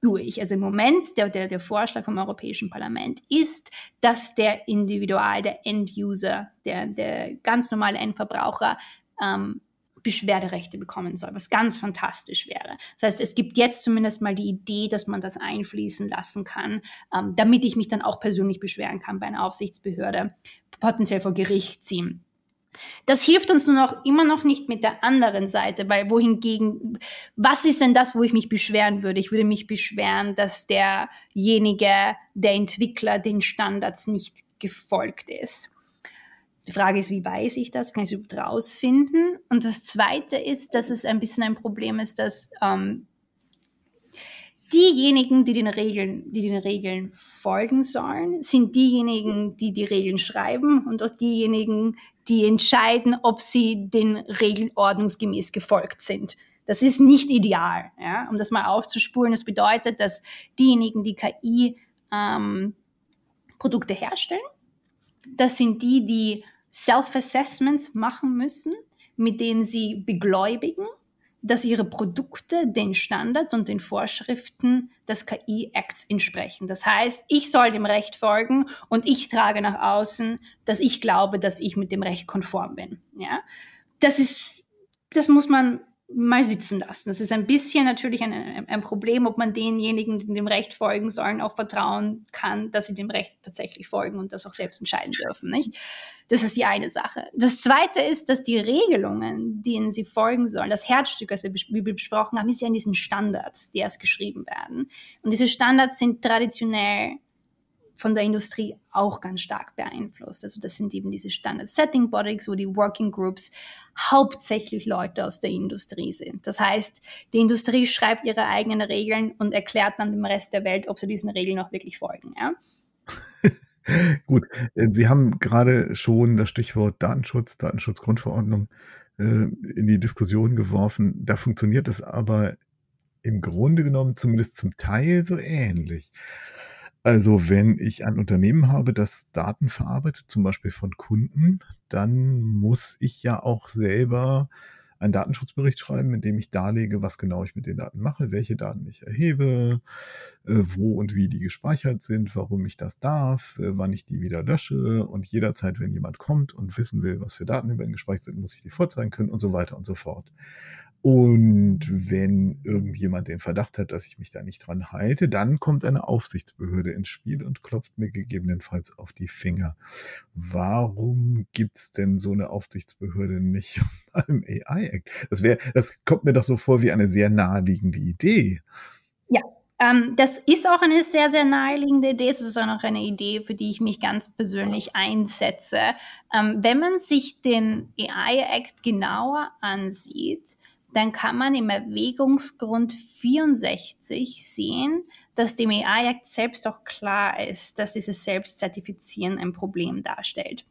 durch. Also im Moment, der, der, der Vorschlag vom Europäischen Parlament ist, dass der Individual, der End-User, der, der ganz normale Endverbraucher ähm, Beschwerderechte bekommen soll, was ganz fantastisch wäre. Das heißt, es gibt jetzt zumindest mal die Idee, dass man das einfließen lassen kann, ähm, damit ich mich dann auch persönlich beschweren kann bei einer Aufsichtsbehörde, potenziell vor Gericht ziehen. Das hilft uns nur noch immer noch nicht mit der anderen Seite, weil wohingegen, was ist denn das, wo ich mich beschweren würde? Ich würde mich beschweren, dass derjenige, der Entwickler den Standards nicht gefolgt ist. Die Frage ist, wie weiß ich das? Wie kann ich es überhaupt rausfinden? Und das Zweite ist, dass es ein bisschen ein Problem ist, dass ähm, diejenigen, die den Regeln, die den Regeln folgen sollen, sind diejenigen, die die Regeln schreiben und auch diejenigen, die entscheiden, ob sie den Regeln ordnungsgemäß gefolgt sind. Das ist nicht ideal, ja? um das mal aufzuspulen. Das bedeutet, dass diejenigen, die KI ähm, herstellen, das sind die, die Self-Assessments machen müssen, mit denen sie begläubigen, dass ihre Produkte den Standards und den Vorschriften des KI-Acts entsprechen. Das heißt, ich soll dem Recht folgen und ich trage nach außen, dass ich glaube, dass ich mit dem Recht konform bin. Ja? Das ist, das muss man mal sitzen lassen. Das ist ein bisschen natürlich ein, ein, Problem, ob man denjenigen, die dem Recht folgen sollen, auch vertrauen kann, dass sie dem Recht tatsächlich folgen und das auch selbst entscheiden dürfen. Nicht? Das ist die eine Sache. Das zweite ist, dass die Regelungen, denen sie folgen sollen, das Herzstück, das wir, wie wir besprochen haben, ist ja in diesen Standards, die erst geschrieben werden. Und diese Standards sind traditionell von der Industrie auch ganz stark beeinflusst. Also das sind eben diese Standard Setting Bodies, wo die Working Groups hauptsächlich Leute aus der Industrie sind. Das heißt, die Industrie schreibt ihre eigenen Regeln und erklärt dann dem Rest der Welt, ob sie diesen Regeln auch wirklich folgen. Ja? Gut, äh, Sie haben gerade schon das Stichwort Datenschutz, Datenschutzgrundverordnung äh, in die Diskussion geworfen. Da funktioniert es aber im Grunde genommen zumindest zum Teil so ähnlich. Also wenn ich ein Unternehmen habe, das Daten verarbeitet, zum Beispiel von Kunden, dann muss ich ja auch selber einen Datenschutzbericht schreiben, in dem ich darlege, was genau ich mit den Daten mache, welche Daten ich erhebe, äh, wo und wie die gespeichert sind, warum ich das darf, äh, wann ich die wieder lösche und jederzeit, wenn jemand kommt und wissen will, was für Daten über ihn gespeichert sind, muss ich die vorzeigen können und so weiter und so fort. Und wenn irgendjemand den Verdacht hat, dass ich mich da nicht dran halte, dann kommt eine Aufsichtsbehörde ins Spiel und klopft mir gegebenenfalls auf die Finger. Warum gibt's denn so eine Aufsichtsbehörde nicht beim AI-Act? Das wäre, das kommt mir doch so vor wie eine sehr naheliegende Idee. Ja, ähm, das ist auch eine sehr, sehr naheliegende Idee. Es ist auch noch eine Idee, für die ich mich ganz persönlich einsetze. Ähm, wenn man sich den AI-Act genauer ansieht, dann kann man im Erwägungsgrund 64 sehen, dass dem AI Act selbst auch klar ist, dass dieses Selbstzertifizieren ein Problem darstellt.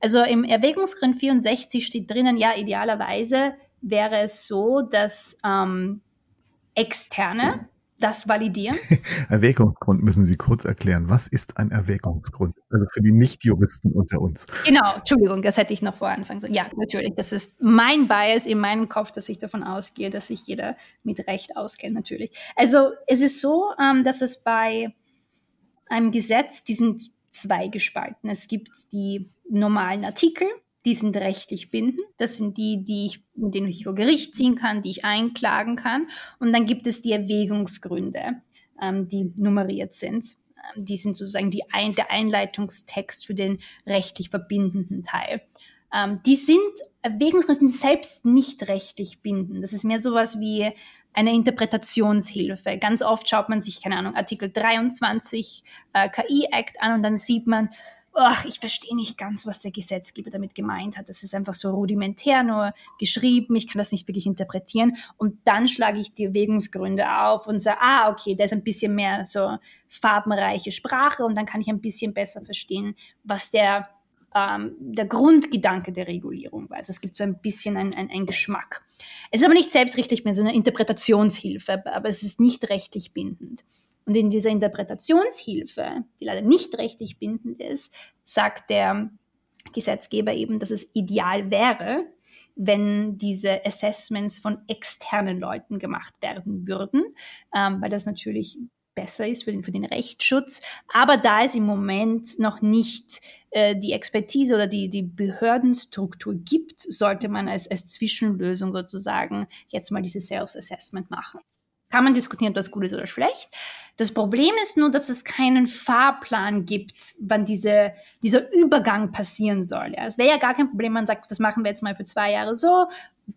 Also im Erwägungsgrund 64 steht drinnen, ja, idealerweise wäre es so, dass ähm, Externe das validieren. Erwägungsgrund müssen Sie kurz erklären. Was ist ein Erwägungsgrund? Also für die Nichtjuristen unter uns. Genau, Entschuldigung, das hätte ich noch vor Anfang gesagt. Ja, natürlich. Das ist mein Bias in meinem Kopf, dass ich davon ausgehe, dass sich jeder mit Recht auskennt, natürlich. Also es ist so, ähm, dass es bei einem Gesetz, die sind zwei gespalten. Es gibt die normalen Artikel, die sind rechtlich bindend. Das sind die, die ich, mit denen ich vor Gericht ziehen kann, die ich einklagen kann. Und dann gibt es die Erwägungsgründe, ähm, die nummeriert sind. Ähm, die sind sozusagen die ein, der Einleitungstext für den rechtlich verbindenden Teil. Ähm, die sind Erwägungsgründe selbst nicht rechtlich bindend. Das ist mehr sowas wie eine Interpretationshilfe. Ganz oft schaut man sich, keine Ahnung, Artikel 23 äh, KI-Act an und dann sieht man, ach, ich verstehe nicht ganz, was der Gesetzgeber damit gemeint hat. Das ist einfach so rudimentär nur geschrieben, ich kann das nicht wirklich interpretieren. Und dann schlage ich die Erwägungsgründe auf und sage, ah, okay, da ist ein bisschen mehr so farbenreiche Sprache und dann kann ich ein bisschen besser verstehen, was der, ähm, der Grundgedanke der Regulierung war. Also es gibt so ein bisschen einen ein Geschmack. Es ist aber nicht selbstrechtlich mehr so eine Interpretationshilfe, aber es ist nicht rechtlich bindend. Und in dieser Interpretationshilfe, die leider nicht rechtlich bindend ist, sagt der Gesetzgeber eben, dass es ideal wäre, wenn diese Assessments von externen Leuten gemacht werden würden, ähm, weil das natürlich besser ist für den, für den Rechtsschutz. Aber da es im Moment noch nicht äh, die Expertise oder die, die Behördenstruktur gibt, sollte man als, als Zwischenlösung sozusagen jetzt mal dieses Self-Assessment machen. Kann man diskutieren, ob das gut ist oder schlecht. Das Problem ist nur, dass es keinen Fahrplan gibt, wann diese, dieser Übergang passieren soll. Ja. Es wäre ja gar kein Problem, man sagt, das machen wir jetzt mal für zwei Jahre so,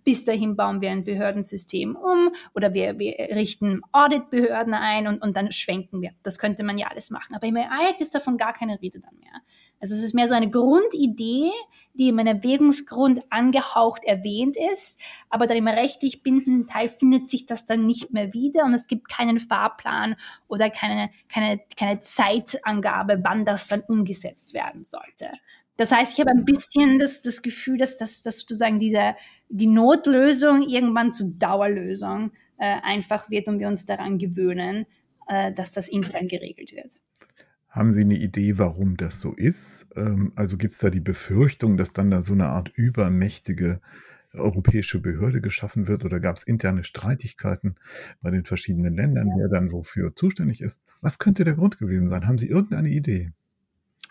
bis dahin bauen wir ein Behördensystem um oder wir, wir richten Auditbehörden ein und, und dann schwenken wir. Das könnte man ja alles machen. Aber im AI ist davon gar keine Rede dann mehr. Also es ist mehr so eine Grundidee, die im Erwägungsgrund angehaucht erwähnt ist, aber dann im rechtlich bindenden Teil findet sich das dann nicht mehr wieder und es gibt keinen Fahrplan oder keine, keine, keine Zeitangabe, wann das dann umgesetzt werden sollte. Das heißt, ich habe ein bisschen das, das Gefühl, dass, dass, dass sozusagen diese, die Notlösung irgendwann zur Dauerlösung äh, einfach wird und wir uns daran gewöhnen, äh, dass das intern geregelt wird. Haben Sie eine Idee, warum das so ist? Ähm, also gibt es da die Befürchtung, dass dann da so eine Art übermächtige europäische Behörde geschaffen wird oder gab es interne Streitigkeiten bei den verschiedenen Ländern, wer dann wofür zuständig ist? Was könnte der Grund gewesen sein? Haben Sie irgendeine Idee?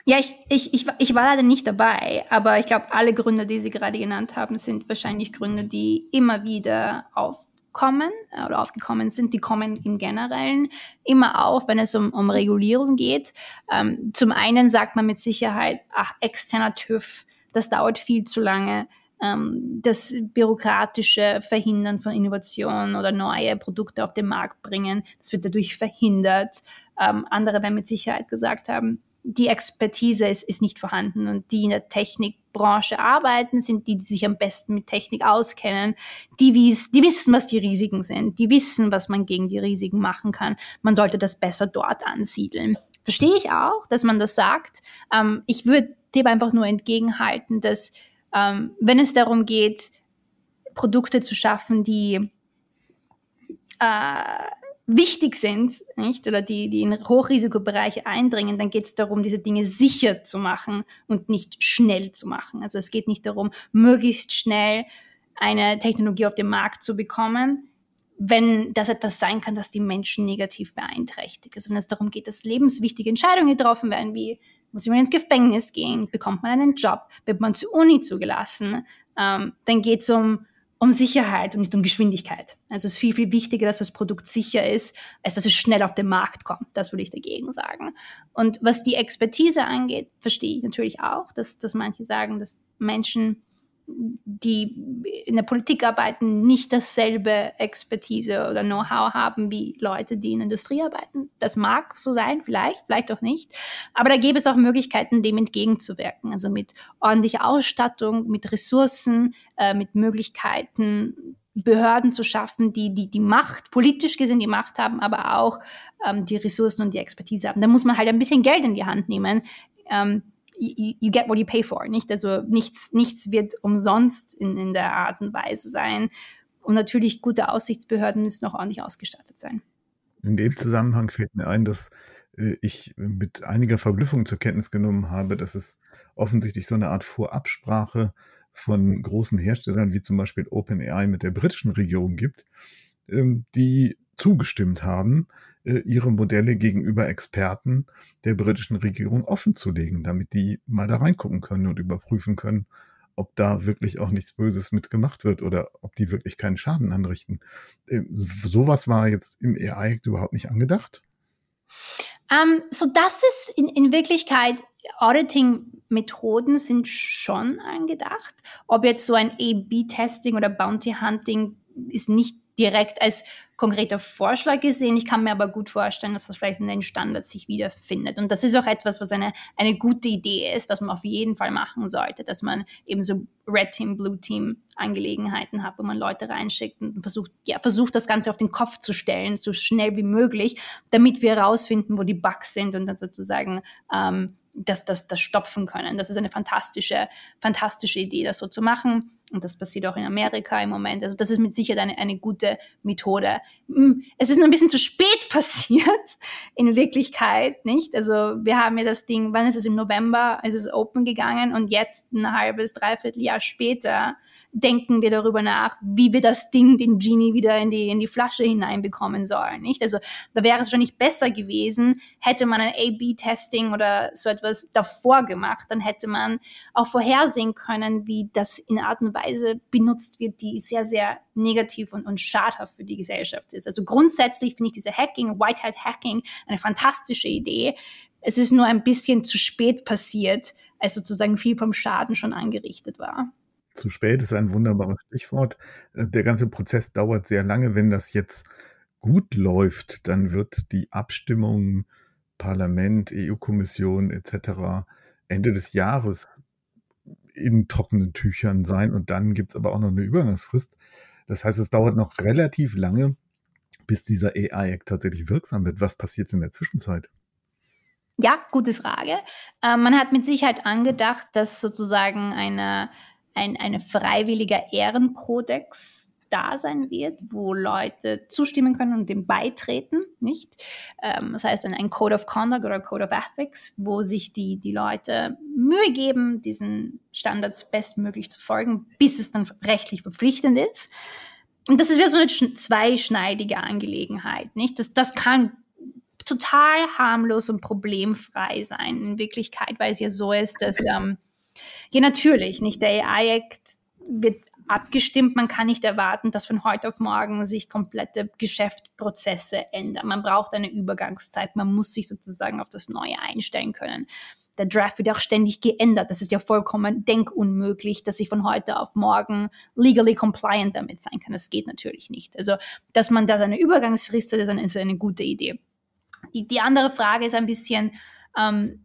Ja, ich, ich, ich, ich war leider nicht dabei, aber ich glaube, alle Gründe, die Sie gerade genannt haben, sind wahrscheinlich Gründe, die immer wieder auf kommen äh, oder aufgekommen sind, die kommen im Generellen immer auf, wenn es um, um Regulierung geht. Ähm, zum einen sagt man mit Sicherheit, ach, externer TÜV, das dauert viel zu lange. Ähm, das bürokratische Verhindern von Innovationen oder neue Produkte auf den Markt bringen, das wird dadurch verhindert. Ähm, andere werden mit Sicherheit gesagt haben, die Expertise ist, ist nicht vorhanden und die in der Technikbranche arbeiten, sind die, die sich am besten mit Technik auskennen, die, wies, die wissen, was die Risiken sind, die wissen, was man gegen die Risiken machen kann. Man sollte das besser dort ansiedeln. Verstehe ich auch, dass man das sagt. Ähm, ich würde dem einfach nur entgegenhalten, dass ähm, wenn es darum geht, Produkte zu schaffen, die äh, wichtig sind, nicht? Oder die, die in Hochrisikobereiche eindringen, dann geht es darum, diese Dinge sicher zu machen und nicht schnell zu machen. Also es geht nicht darum, möglichst schnell eine Technologie auf den Markt zu bekommen, wenn das etwas sein kann, das die Menschen negativ beeinträchtigt. Also wenn es darum geht, dass lebenswichtige Entscheidungen getroffen werden, wie muss man ins Gefängnis gehen, bekommt man einen Job, wird man zur Uni zugelassen, ähm, dann geht es um um Sicherheit und nicht um Geschwindigkeit. Also es ist viel, viel wichtiger, dass das Produkt sicher ist, als dass es schnell auf den Markt kommt. Das würde ich dagegen sagen. Und was die Expertise angeht, verstehe ich natürlich auch, dass, dass manche sagen, dass Menschen die in der Politik arbeiten, nicht dasselbe Expertise oder Know-how haben wie Leute, die in der Industrie arbeiten. Das mag so sein, vielleicht, vielleicht auch nicht. Aber da gäbe es auch Möglichkeiten, dem entgegenzuwirken. Also mit ordentlicher Ausstattung, mit Ressourcen, äh, mit Möglichkeiten, Behörden zu schaffen, die, die die Macht, politisch gesehen die Macht haben, aber auch ähm, die Ressourcen und die Expertise haben. Da muss man halt ein bisschen Geld in die Hand nehmen. Ähm, you, you get what you pay for, nicht? Also nichts, nichts wird umsonst in, in der Art und Weise sein. Und natürlich gute Aussichtsbehörden müssen auch ordentlich ausgestattet sein. In dem Zusammenhang fällt mir ein, dass äh, ich mit einiger Verblüffung zur Kenntnis genommen habe, dass es offensichtlich so eine Art Vorabsprache von großen Herstellern wie zum Beispiel OpenAI mit der britischen Regierung gibt, ähm, die zugestimmt haben, ihre Modelle gegenüber Experten der britischen Regierung offenzulegen, damit die mal da reingucken können und überprüfen können, ob da wirklich auch nichts Böses mitgemacht wird oder ob die wirklich keinen Schaden anrichten. Ähm, sowas war jetzt im AI-Act überhaupt nicht angedacht. Um, ähm, so das ist in, in Wirklichkeit Auditing-Methoden sind schon angedacht. Ob jetzt so ein A-B-Testing oder Bounty-Hunting ist nicht direkt als konkreter Vorschlag gesehen. Ich kann mir aber gut vorstellen, dass das vielleicht in den Standards sich wiederfindet. Und das ist auch etwas, was eine, eine gute Idee ist, was man auf jeden Fall machen sollte, dass man eben so Red Team, Blue Team Angelegenheiten hat, wo man Leute reinschickt und versucht, ja, versucht das Ganze auf den Kopf zu stellen, so schnell wie möglich, damit wir herausfinden, wo die Bugs sind und dann sozusagen ähm, das, das, das stopfen können. Das ist eine fantastische, fantastische Idee, das so zu machen. Und das passiert auch in Amerika im Moment. Also das ist mit Sicherheit eine, eine gute Methode. Hm, es ist nur ein bisschen zu spät passiert, in Wirklichkeit, nicht? Also wir haben ja das Ding, wann ist es im November, ist es open gegangen und jetzt ein halbes, dreiviertel Jahr später denken wir darüber nach, wie wir das Ding, den Genie wieder in die, in die Flasche hineinbekommen sollen, nicht? Also, da wäre es wahrscheinlich besser gewesen, hätte man ein A-B-Testing oder so etwas davor gemacht, dann hätte man auch vorhersehen können, wie das in Art und Weise benutzt wird, die sehr, sehr negativ und, und schadhaft für die Gesellschaft ist. Also grundsätzlich finde ich diese Hacking, White Hat Hacking eine fantastische Idee. Es ist nur ein bisschen zu spät passiert, als sozusagen viel vom Schaden schon angerichtet war zu spät ist ein wunderbares Stichwort. Äh, der ganze Prozess dauert sehr lange. Wenn das jetzt gut läuft, dann wird die Abstimmung Parlament, EU-Kommission etc. Ende des Jahres in trockenen Tüchern sein und dann gibt es aber auch noch eine Übergangsfrist. Das heißt, es dauert noch relativ lange, bis dieser AI-Act tatsächlich wirksam wird. Was passiert in der Zwischenzeit? Ja, gute Frage. Äh, man hat mit Sicherheit angedacht, dass sozusagen eine ein eine freiwilliger Ehrenkodex da sein wird, wo Leute zustimmen können und dem beitreten, nicht? Ähm, das heißt, ein, ein, Code of Conduct oder Code of Ethics, wo sich die, die Leute Mühe geben, diesen Standards bestmöglich zu folgen, bis es dann rechtlich verpflichtend ist. Und das ist wieder so eine zweischneidige Angelegenheit, nicht? Das, das kann total harmlos und problemfrei sein in Wirklichkeit, weil es ja so ist, dass ähm, ja, natürlich, nicht der AI-Act wird abgestimmt. Man kann nicht erwarten, dass von heute auf morgen sich komplette Geschäftsprozesse ändern. Man braucht eine Übergangszeit. Man muss sich sozusagen auf das Neue einstellen können. Der Draft wird auch ständig geändert. Das ist ja vollkommen denkunmöglich, dass ich von heute auf morgen legally compliant damit sein kann. Das geht natürlich nicht. Also, dass man da eine Übergangsfrist hat, ist eine, ist eine gute Idee. Die, die andere Frage ist ein bisschen, ähm,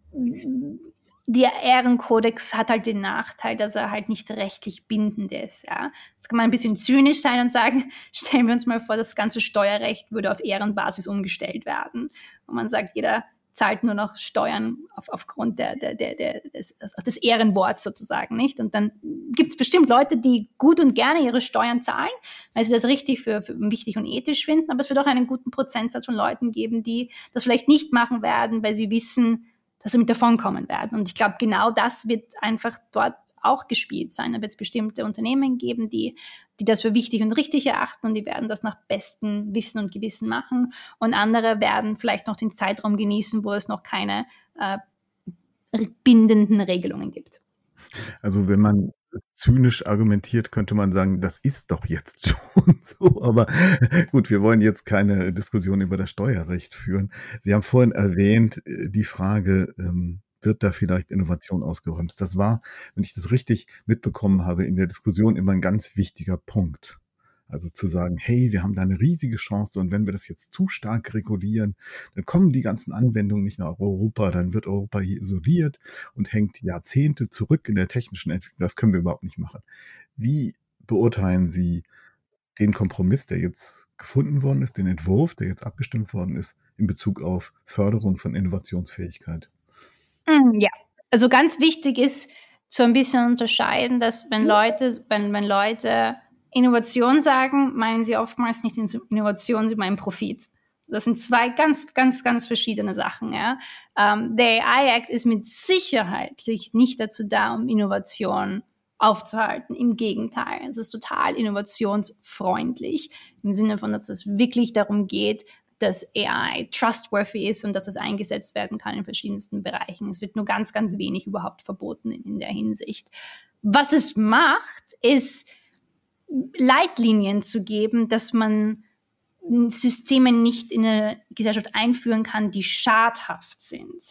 der Ehrenkodex hat halt den Nachteil, dass er halt nicht rechtlich bindend ist. Ja. Jetzt kann man ein bisschen zynisch sein und sagen, stellen wir uns mal vor, das ganze Steuerrecht würde auf Ehrenbasis umgestellt werden. Und man sagt, jeder zahlt nur noch Steuern auf, aufgrund der, der, der, der, des, des Ehrenworts sozusagen, nicht? Und dann gibt es bestimmt Leute, die gut und gerne ihre Steuern zahlen, weil sie das richtig für, für wichtig und ethisch finden, aber es wird auch einen guten Prozentsatz von Leuten geben, die das vielleicht nicht machen werden, weil sie wissen, dass sie mit davonkommen werden. Und ich glaube, genau das wird einfach dort auch gespielt sein. Da wird es bestimmte Unternehmen geben, die, die das für wichtig und richtig erachten und die werden das nach bestem Wissen und Gewissen machen. Und andere werden vielleicht noch den Zeitraum genießen, wo es noch keine äh, bindenden Regelungen gibt. Also wenn man zynisch argumentiert, könnte man sagen, das ist doch jetzt schon so. Aber gut, wir wollen jetzt keine Diskussion über das Steuerrecht führen. Sie haben vorhin erwähnt, äh, die Frage, ähm, wird da vielleicht Innovation ausgeräumt? Das war, wenn ich das richtig mitbekommen habe, in der Diskussion immer ein ganz wichtiger Punkt. Also zu sagen, hey, wir haben da eine riesige Chance und wenn wir das jetzt zu stark regulieren, dann kommen die ganzen Anwendungen nicht nach Europa, dann wird Europa hier isoliert und hängt Jahrzehnte zurück in der technischen Entwicklung. Das können wir überhaupt nicht machen. Wie beurteilen Sie den Kompromiss, der jetzt gefunden worden ist, den Entwurf, der jetzt abgestimmt worden ist, in Bezug auf Förderung von Innovationsfähigkeit? Mm, ja, also ganz wichtig ist so ein bisschen unterscheiden, dass wenn Leute, wenn, wenn Leute Innovation sagen, meinen sie oftmals nicht Innovation, sie meinen Profit. Das sind zwei ganz, ganz, ganz verschiedene Sachen. Ja. Ähm, der AI Act ist mit Sicherheit nicht dazu da, um Innovation aufzuhalten. Im Gegenteil, es ist total innovationsfreundlich im Sinne von, dass es wirklich darum geht, dass AI trustworthy ist und dass es eingesetzt werden kann in verschiedensten Bereichen. Es wird nur ganz, ganz wenig überhaupt verboten in, in der Hinsicht. Was es macht, ist Leitlinien zu geben, dass man Systeme nicht in eine Gesellschaft einführen kann, die schadhaft sind.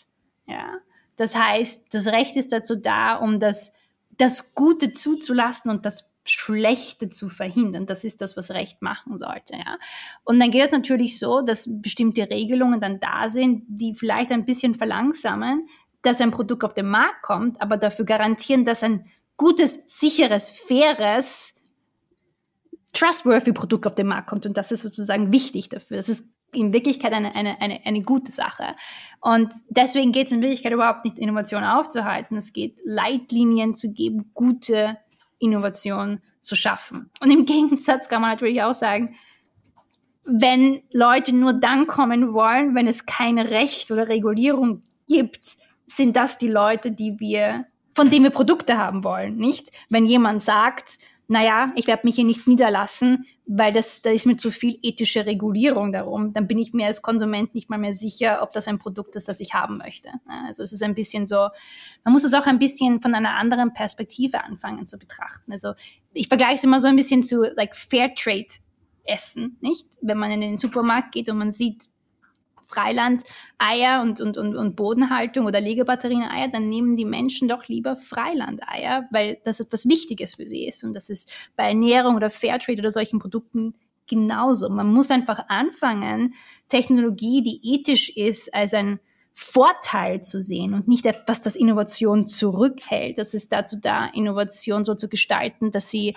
Ja. Das heißt, das Recht ist dazu da, um das, das Gute zuzulassen und das Schlechte zu verhindern. Das ist das, was Recht machen sollte. Ja. Und dann geht es natürlich so, dass bestimmte Regelungen dann da sind, die vielleicht ein bisschen verlangsamen, dass ein Produkt auf den Markt kommt, aber dafür garantieren, dass ein gutes, sicheres, faires, trustworthy Produkt auf den Markt kommt. Und das ist sozusagen wichtig dafür. Das ist in Wirklichkeit eine, eine, eine, eine gute Sache. Und deswegen geht es in Wirklichkeit überhaupt nicht, Innovation aufzuhalten. Es geht, Leitlinien zu geben, gute Innovation zu schaffen. Und im Gegensatz kann man natürlich auch sagen, wenn Leute nur dann kommen wollen, wenn es keine Recht oder Regulierung gibt, sind das die Leute, die wir, von denen wir Produkte haben wollen, nicht? Wenn jemand sagt, naja, ich werde mich hier nicht niederlassen, weil das, da ist mir zu viel ethische Regulierung darum. Dann bin ich mir als Konsument nicht mal mehr sicher, ob das ein Produkt ist, das ich haben möchte. Also es ist ein bisschen so, man muss es auch ein bisschen von einer anderen Perspektive anfangen zu betrachten. Also ich vergleiche es immer so ein bisschen zu like Fairtrade Essen, nicht? Wenn man in den Supermarkt geht und man sieht, Freiland-Eier und, und, und, und Bodenhaltung oder Legebatterien-Eier, dann nehmen die Menschen doch lieber Freiland-Eier, weil das etwas Wichtiges für sie ist. Und das ist bei Ernährung oder Fairtrade oder solchen Produkten genauso. Man muss einfach anfangen, Technologie, die ethisch ist, als ein Vorteil zu sehen und nicht etwas, das Innovation zurückhält. Das ist dazu da, Innovation so zu gestalten, dass sie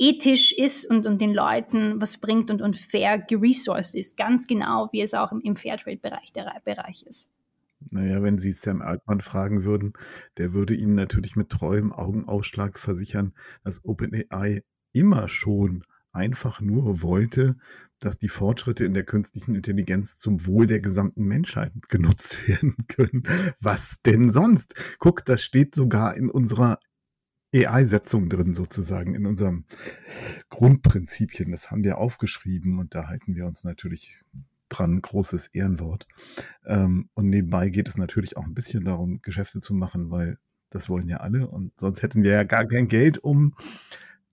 ethisch ist und, und den Leuten was bringt und, und fair geresourced ist. Ganz genau, wie es auch im, im Fairtrade-Bereich der Bereich ist. Naja, wenn Sie Sam Altman fragen würden, der würde Ihnen natürlich mit treuem Augenausschlag versichern, dass OpenAI immer schon einfach nur wollte, dass die Fortschritte in der künstlichen Intelligenz zum Wohl der gesamten Menschheit genutzt werden können. Was denn sonst? Guck, das steht sogar in unserer AI-Setzung drin sozusagen in unserem Grundprinzipien. Das haben wir aufgeschrieben und da halten wir uns natürlich dran. Großes Ehrenwort. Ähm, und nebenbei geht es natürlich auch ein bisschen darum, Geschäfte zu machen, weil das wollen ja alle und sonst hätten wir ja gar kein Geld, um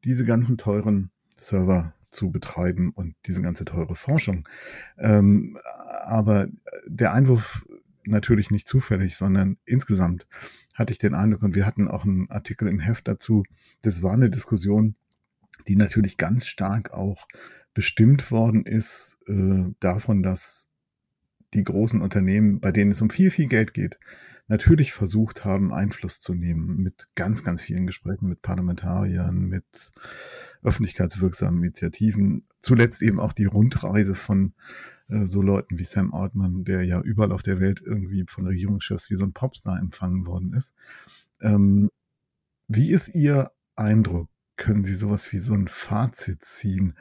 diese ganzen teuren Server zu betreiben und diese ganze teure Forschung. Ähm, aber der Einwurf natürlich nicht zufällig, sondern insgesamt hatte ich den Eindruck, und wir hatten auch einen Artikel im Heft dazu, das war eine Diskussion, die natürlich ganz stark auch bestimmt worden ist äh, davon, dass die großen Unternehmen, bei denen es um viel, viel Geld geht, natürlich versucht haben, Einfluss zu nehmen mit ganz, ganz vielen Gesprächen mit Parlamentariern, mit öffentlichkeitswirksamen Initiativen. Zuletzt eben auch die Rundreise von äh, so Leuten wie Sam Altman, der ja überall auf der Welt irgendwie von Regierungschefs wie so ein Popstar empfangen worden ist. Ähm, wie ist Ihr Eindruck? Können Sie sowas wie so ein Fazit ziehen?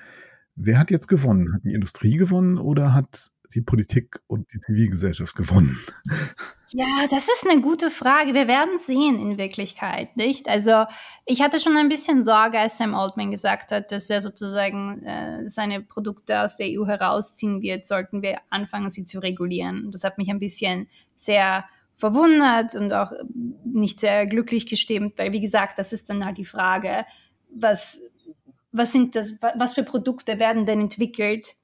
Wer hat jetzt gewonnen? Hat die Industrie gewonnen oder hat die Politik und die Zivilgesellschaft gewonnen? Ja, das ist eine gute Frage. Wir werden sehen in Wirklichkeit, nicht? Also ich hatte schon ein bisschen Sorge, als Sam Altman gesagt hat, dass er sozusagen äh, seine Produkte aus der EU herausziehen wird, sollten wir anfangen, sie zu regulieren. Das hat mich ein bisschen sehr verwundert und auch nicht sehr glücklich gestimmt, weil wie gesagt, das ist dann halt die Frage, was, was sind das, was für Produkte werden denn entwickelt,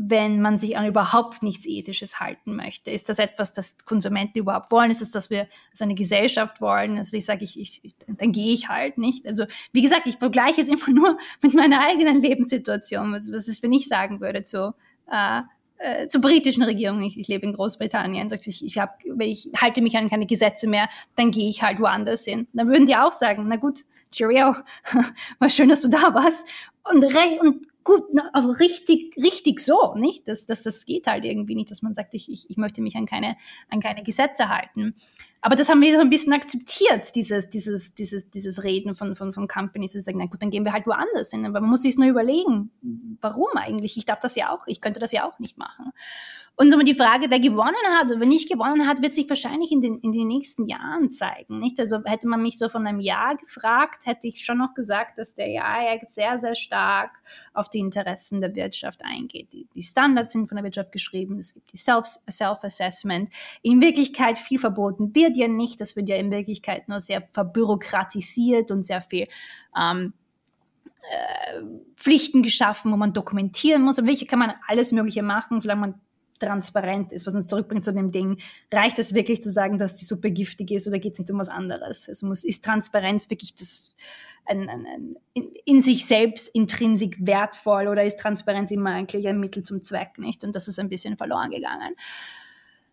wenn man sich an überhaupt nichts Ethisches halten möchte? Ist das etwas, das Konsumenten überhaupt wollen? Ist es, dass wir als eine Gesellschaft wollen? Also ich sage, ich, ich, ich, dann gehe ich halt nicht. Also wie gesagt, ich vergleiche es immer nur mit meiner eigenen Lebenssituation, was, was ist, wenn ich sagen würde zu, äh, äh, zur britischen Regierung, ich, ich lebe in Großbritannien, sagt sich, ich, hab, ich halte mich an keine Gesetze mehr, dann gehe ich halt woanders hin. Dann würden die auch sagen, na gut, Cheerio, war schön, dass du da warst. Und, und gut, aber richtig, richtig so, nicht? Das, das, das geht halt irgendwie nicht, dass man sagt, ich, ich, ich möchte mich an keine, an keine Gesetze halten. Aber das haben wir so ein bisschen akzeptiert, dieses, dieses, dieses, dieses Reden von, von, von Companies, die sagen, na gut, dann gehen wir halt woanders hin. Aber man muss sich nur überlegen, warum eigentlich? Ich darf das ja auch, ich könnte das ja auch nicht machen. Und so die Frage, wer gewonnen hat oder wer nicht gewonnen hat, wird sich wahrscheinlich in den, in den nächsten Jahren zeigen. Nicht? Also hätte man mich so von einem Jahr gefragt, hätte ich schon noch gesagt, dass der AI sehr, sehr stark auf die Interessen der Wirtschaft eingeht. Die, die Standards sind von der Wirtschaft geschrieben, es gibt die Self-Assessment. In Wirklichkeit viel verboten wird ja nicht, das wird ja in Wirklichkeit nur sehr verbürokratisiert und sehr viel ähm, äh, Pflichten geschaffen, wo man dokumentieren muss. Aber wirklich kann man alles Mögliche machen, solange man transparent ist, was uns zurückbringt zu dem Ding, reicht es wirklich zu sagen, dass die Suppe giftig ist oder geht es nicht um was anderes? Es muss, ist Transparenz wirklich das, ein, ein, ein, in, sich selbst intrinsik wertvoll oder ist Transparenz immer eigentlich ein Mittel zum Zweck, nicht? Und das ist ein bisschen verloren gegangen.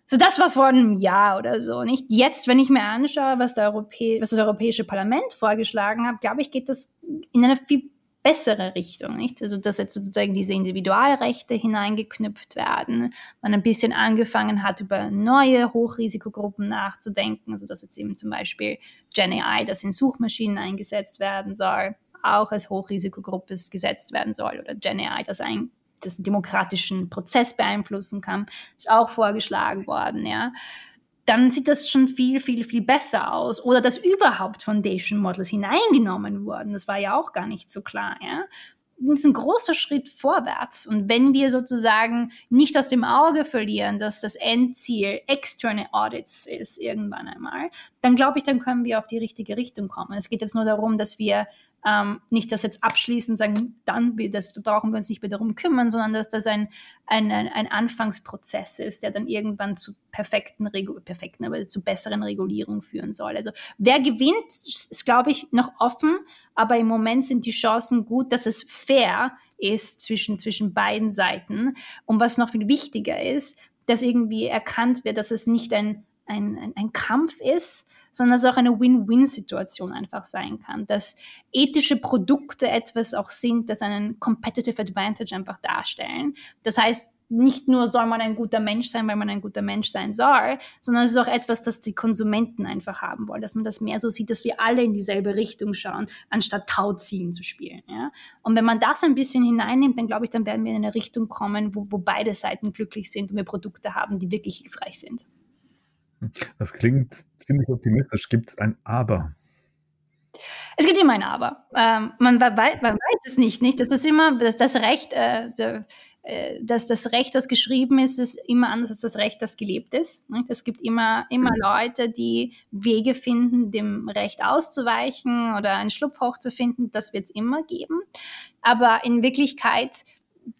So, das war vor einem Jahr oder so, nicht? Jetzt, wenn ich mir anschaue, was, was das Europäische Parlament vorgeschlagen hat, glaube ich, geht das in eine viel bessere Richtung, nicht? Also, dass jetzt sozusagen diese Individualrechte hineingeknüpft werden, man ein bisschen angefangen hat, über neue Hochrisikogruppen nachzudenken, also dass jetzt eben zum Beispiel GenAI, das in Suchmaschinen eingesetzt werden soll, auch als Hochrisikogruppe gesetzt werden soll oder GenAI, das ein das demokratischen Prozess beeinflussen kann, ist auch vorgeschlagen worden, ja dann sieht das schon viel, viel, viel besser aus. Oder dass überhaupt Foundation Models hineingenommen wurden. Das war ja auch gar nicht so klar. Ja? Das ist ein großer Schritt vorwärts. Und wenn wir sozusagen nicht aus dem Auge verlieren, dass das Endziel externe Audits ist irgendwann einmal, dann glaube ich, dann können wir auf die richtige Richtung kommen. Es geht jetzt nur darum, dass wir ähm, nicht das jetzt abschließen, sagen, dann das brauchen wir uns nicht mehr darum kümmern, sondern dass das ein, ein, ein Anfangsprozess ist, der dann irgendwann zu perfekten, perfekten, aber zu besseren Regulierungen führen soll. Also wer gewinnt, ist, glaube ich, noch offen, aber im Moment sind die Chancen gut, dass es fair ist zwischen, zwischen beiden Seiten. Und was noch viel wichtiger ist, dass irgendwie erkannt wird, dass es nicht ein, ein, ein Kampf ist, sondern dass auch eine Win-Win-Situation einfach sein kann, dass ethische Produkte etwas auch sind, das einen Competitive Advantage einfach darstellen. Das heißt, nicht nur soll man ein guter Mensch sein, weil man ein guter Mensch sein soll, sondern es ist auch etwas, das die Konsumenten einfach haben wollen, dass man das mehr so sieht, dass wir alle in dieselbe Richtung schauen, anstatt Tauziehen zu spielen. Ja? Und wenn man das ein bisschen hineinnimmt, dann glaube ich, dann werden wir in eine Richtung kommen, wo, wo beide Seiten glücklich sind und wir Produkte haben, die wirklich hilfreich sind. Das klingt ziemlich optimistisch. Gibt es ein Aber? Es gibt immer ein Aber. Ähm, man, man, weiß es nicht, nicht. Das ist immer das, das Recht, äh, der, äh, dass das Recht, das geschrieben ist, ist immer anders als das Recht, das gelebt ist. Nicht? Es gibt immer, immer mhm. Leute, die Wege finden, dem Recht auszuweichen oder einen Schlupfloch zu finden. Das wird es immer geben. Aber in Wirklichkeit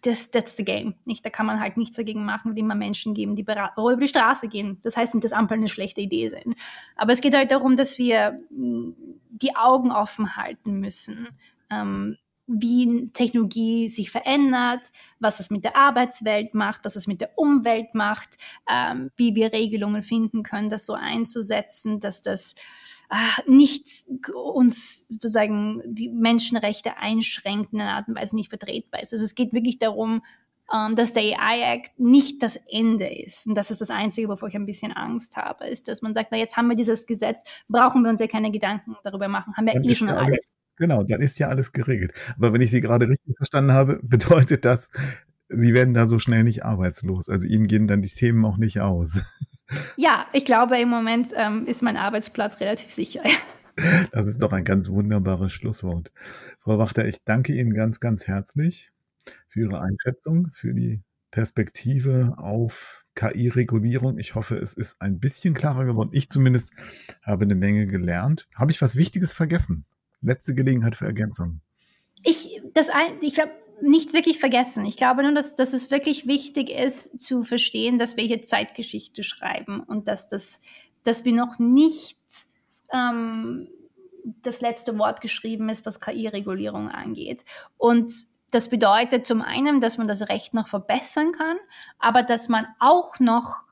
das, that's the game. Nicht? Da kann man halt nichts dagegen machen, wie immer Menschen geben, die über die Straße gehen. Das heißt nicht, dass Ampeln eine schlechte Idee sind. Aber es geht halt darum, dass wir mm, die Augen offen halten müssen, ähm, wie Technologie sich verändert, was es mit der Arbeitswelt macht, was es mit der Umwelt macht, ähm, wie wir Regelungen finden können, das so einzusetzen, dass das nicht uns sozusagen die Menschenrechte einschränken in einer Art und Weise nicht vertretbar ist. Also es geht wirklich darum, ähm, dass der AI Act nicht das Ende ist. Und das ist das Einzige, wovor ich ein bisschen Angst habe, ist, dass man sagt, na jetzt haben wir dieses Gesetz, brauchen wir uns ja keine Gedanken darüber machen, haben wir dann eh schon alles. alles. Genau, dann ist ja alles geregelt. Aber wenn ich Sie gerade richtig verstanden habe, bedeutet das, Sie werden da so schnell nicht arbeitslos. Also Ihnen gehen dann die Themen auch nicht aus. Ja, ich glaube, im Moment ähm, ist mein Arbeitsplatz relativ sicher. Das ist doch ein ganz wunderbares Schlusswort. Frau Wachter, ich danke Ihnen ganz, ganz herzlich für Ihre Einschätzung, für die Perspektive auf KI-Regulierung. Ich hoffe, es ist ein bisschen klarer geworden. Ich zumindest habe eine Menge gelernt. Habe ich was Wichtiges vergessen? Letzte Gelegenheit für Ergänzung. Ich, das ein, ich glaube, nichts wirklich vergessen. Ich glaube nur, dass, dass es wirklich wichtig ist, zu verstehen, dass wir hier Zeitgeschichte schreiben und dass, das, dass wir noch nicht ähm, das letzte Wort geschrieben ist, was KI-Regulierung angeht. Und das bedeutet zum einen, dass man das Recht noch verbessern kann, aber dass man auch noch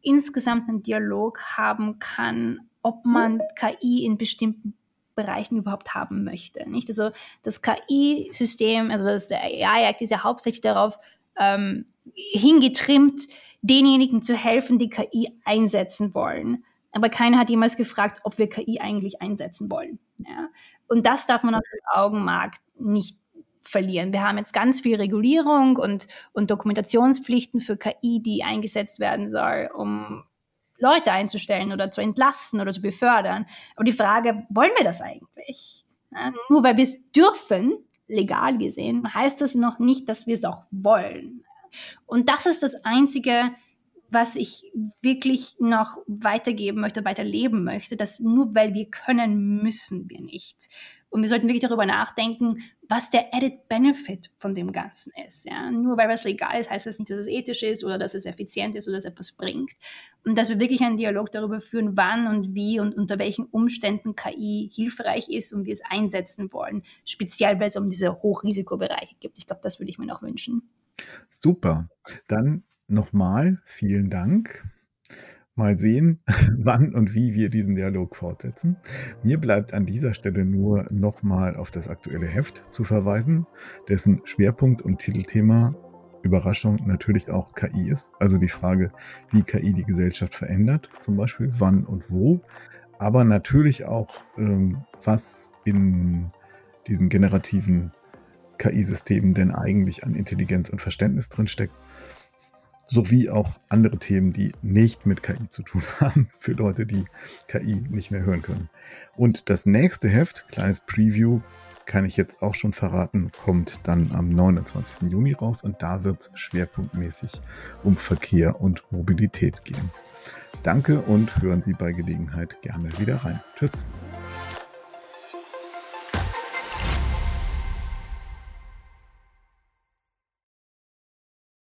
insgesamt einen Dialog haben kann, ob man KI in bestimmten Bereichen überhaupt haben möchte. Nicht? Also das KI-System, also das, der AI-Act ist ja hauptsächlich darauf ähm, hingetrimmt, denjenigen zu helfen, die KI einsetzen wollen. Aber keiner hat jemals gefragt, ob wir KI eigentlich einsetzen wollen. Ja? Und das darf man aus dem Augenmarkt nicht verlieren. Wir haben jetzt ganz viel Regulierung und, und Dokumentationspflichten für KI, die eingesetzt werden soll, um Leute einzustellen oder zu entlasten oder zu befördern. Aber die Frage, wollen wir das eigentlich? Ja, nur weil wir es dürfen, legal gesehen, heißt das noch nicht, dass wir es auch wollen. Und das ist das Einzige, was ich wirklich noch weitergeben möchte, weiterleben möchte, dass nur weil wir können, müssen wir nicht. Und wir sollten wirklich darüber nachdenken, was der Added Benefit von dem Ganzen ist. Ja? Nur weil was legal ist, heißt das nicht, dass es ethisch ist oder dass es effizient ist oder dass es etwas bringt. Und dass wir wirklich einen Dialog darüber führen, wann und wie und unter welchen Umständen KI hilfreich ist und wir es einsetzen wollen. Speziell, weil es um diese Hochrisikobereiche gibt. Ich glaube, das würde ich mir noch wünschen. Super. Dann nochmal vielen Dank Mal sehen, wann und wie wir diesen Dialog fortsetzen. Mir bleibt an dieser Stelle nur nochmal auf das aktuelle Heft zu verweisen, dessen Schwerpunkt und Titelthema Überraschung natürlich auch KI ist. Also die Frage, wie KI die Gesellschaft verändert, zum Beispiel wann und wo. Aber natürlich auch, ähm, was in diesen generativen KI-Systemen denn eigentlich an Intelligenz und Verständnis drinsteckt sowie auch andere Themen, die nicht mit KI zu tun haben, für Leute, die KI nicht mehr hören können. Und das nächste Heft, kleines Preview, kann ich jetzt auch schon verraten, kommt dann am 29. Juni raus und da wird es schwerpunktmäßig um Verkehr und Mobilität gehen. Danke und hören Sie bei Gelegenheit gerne wieder rein. Tschüss.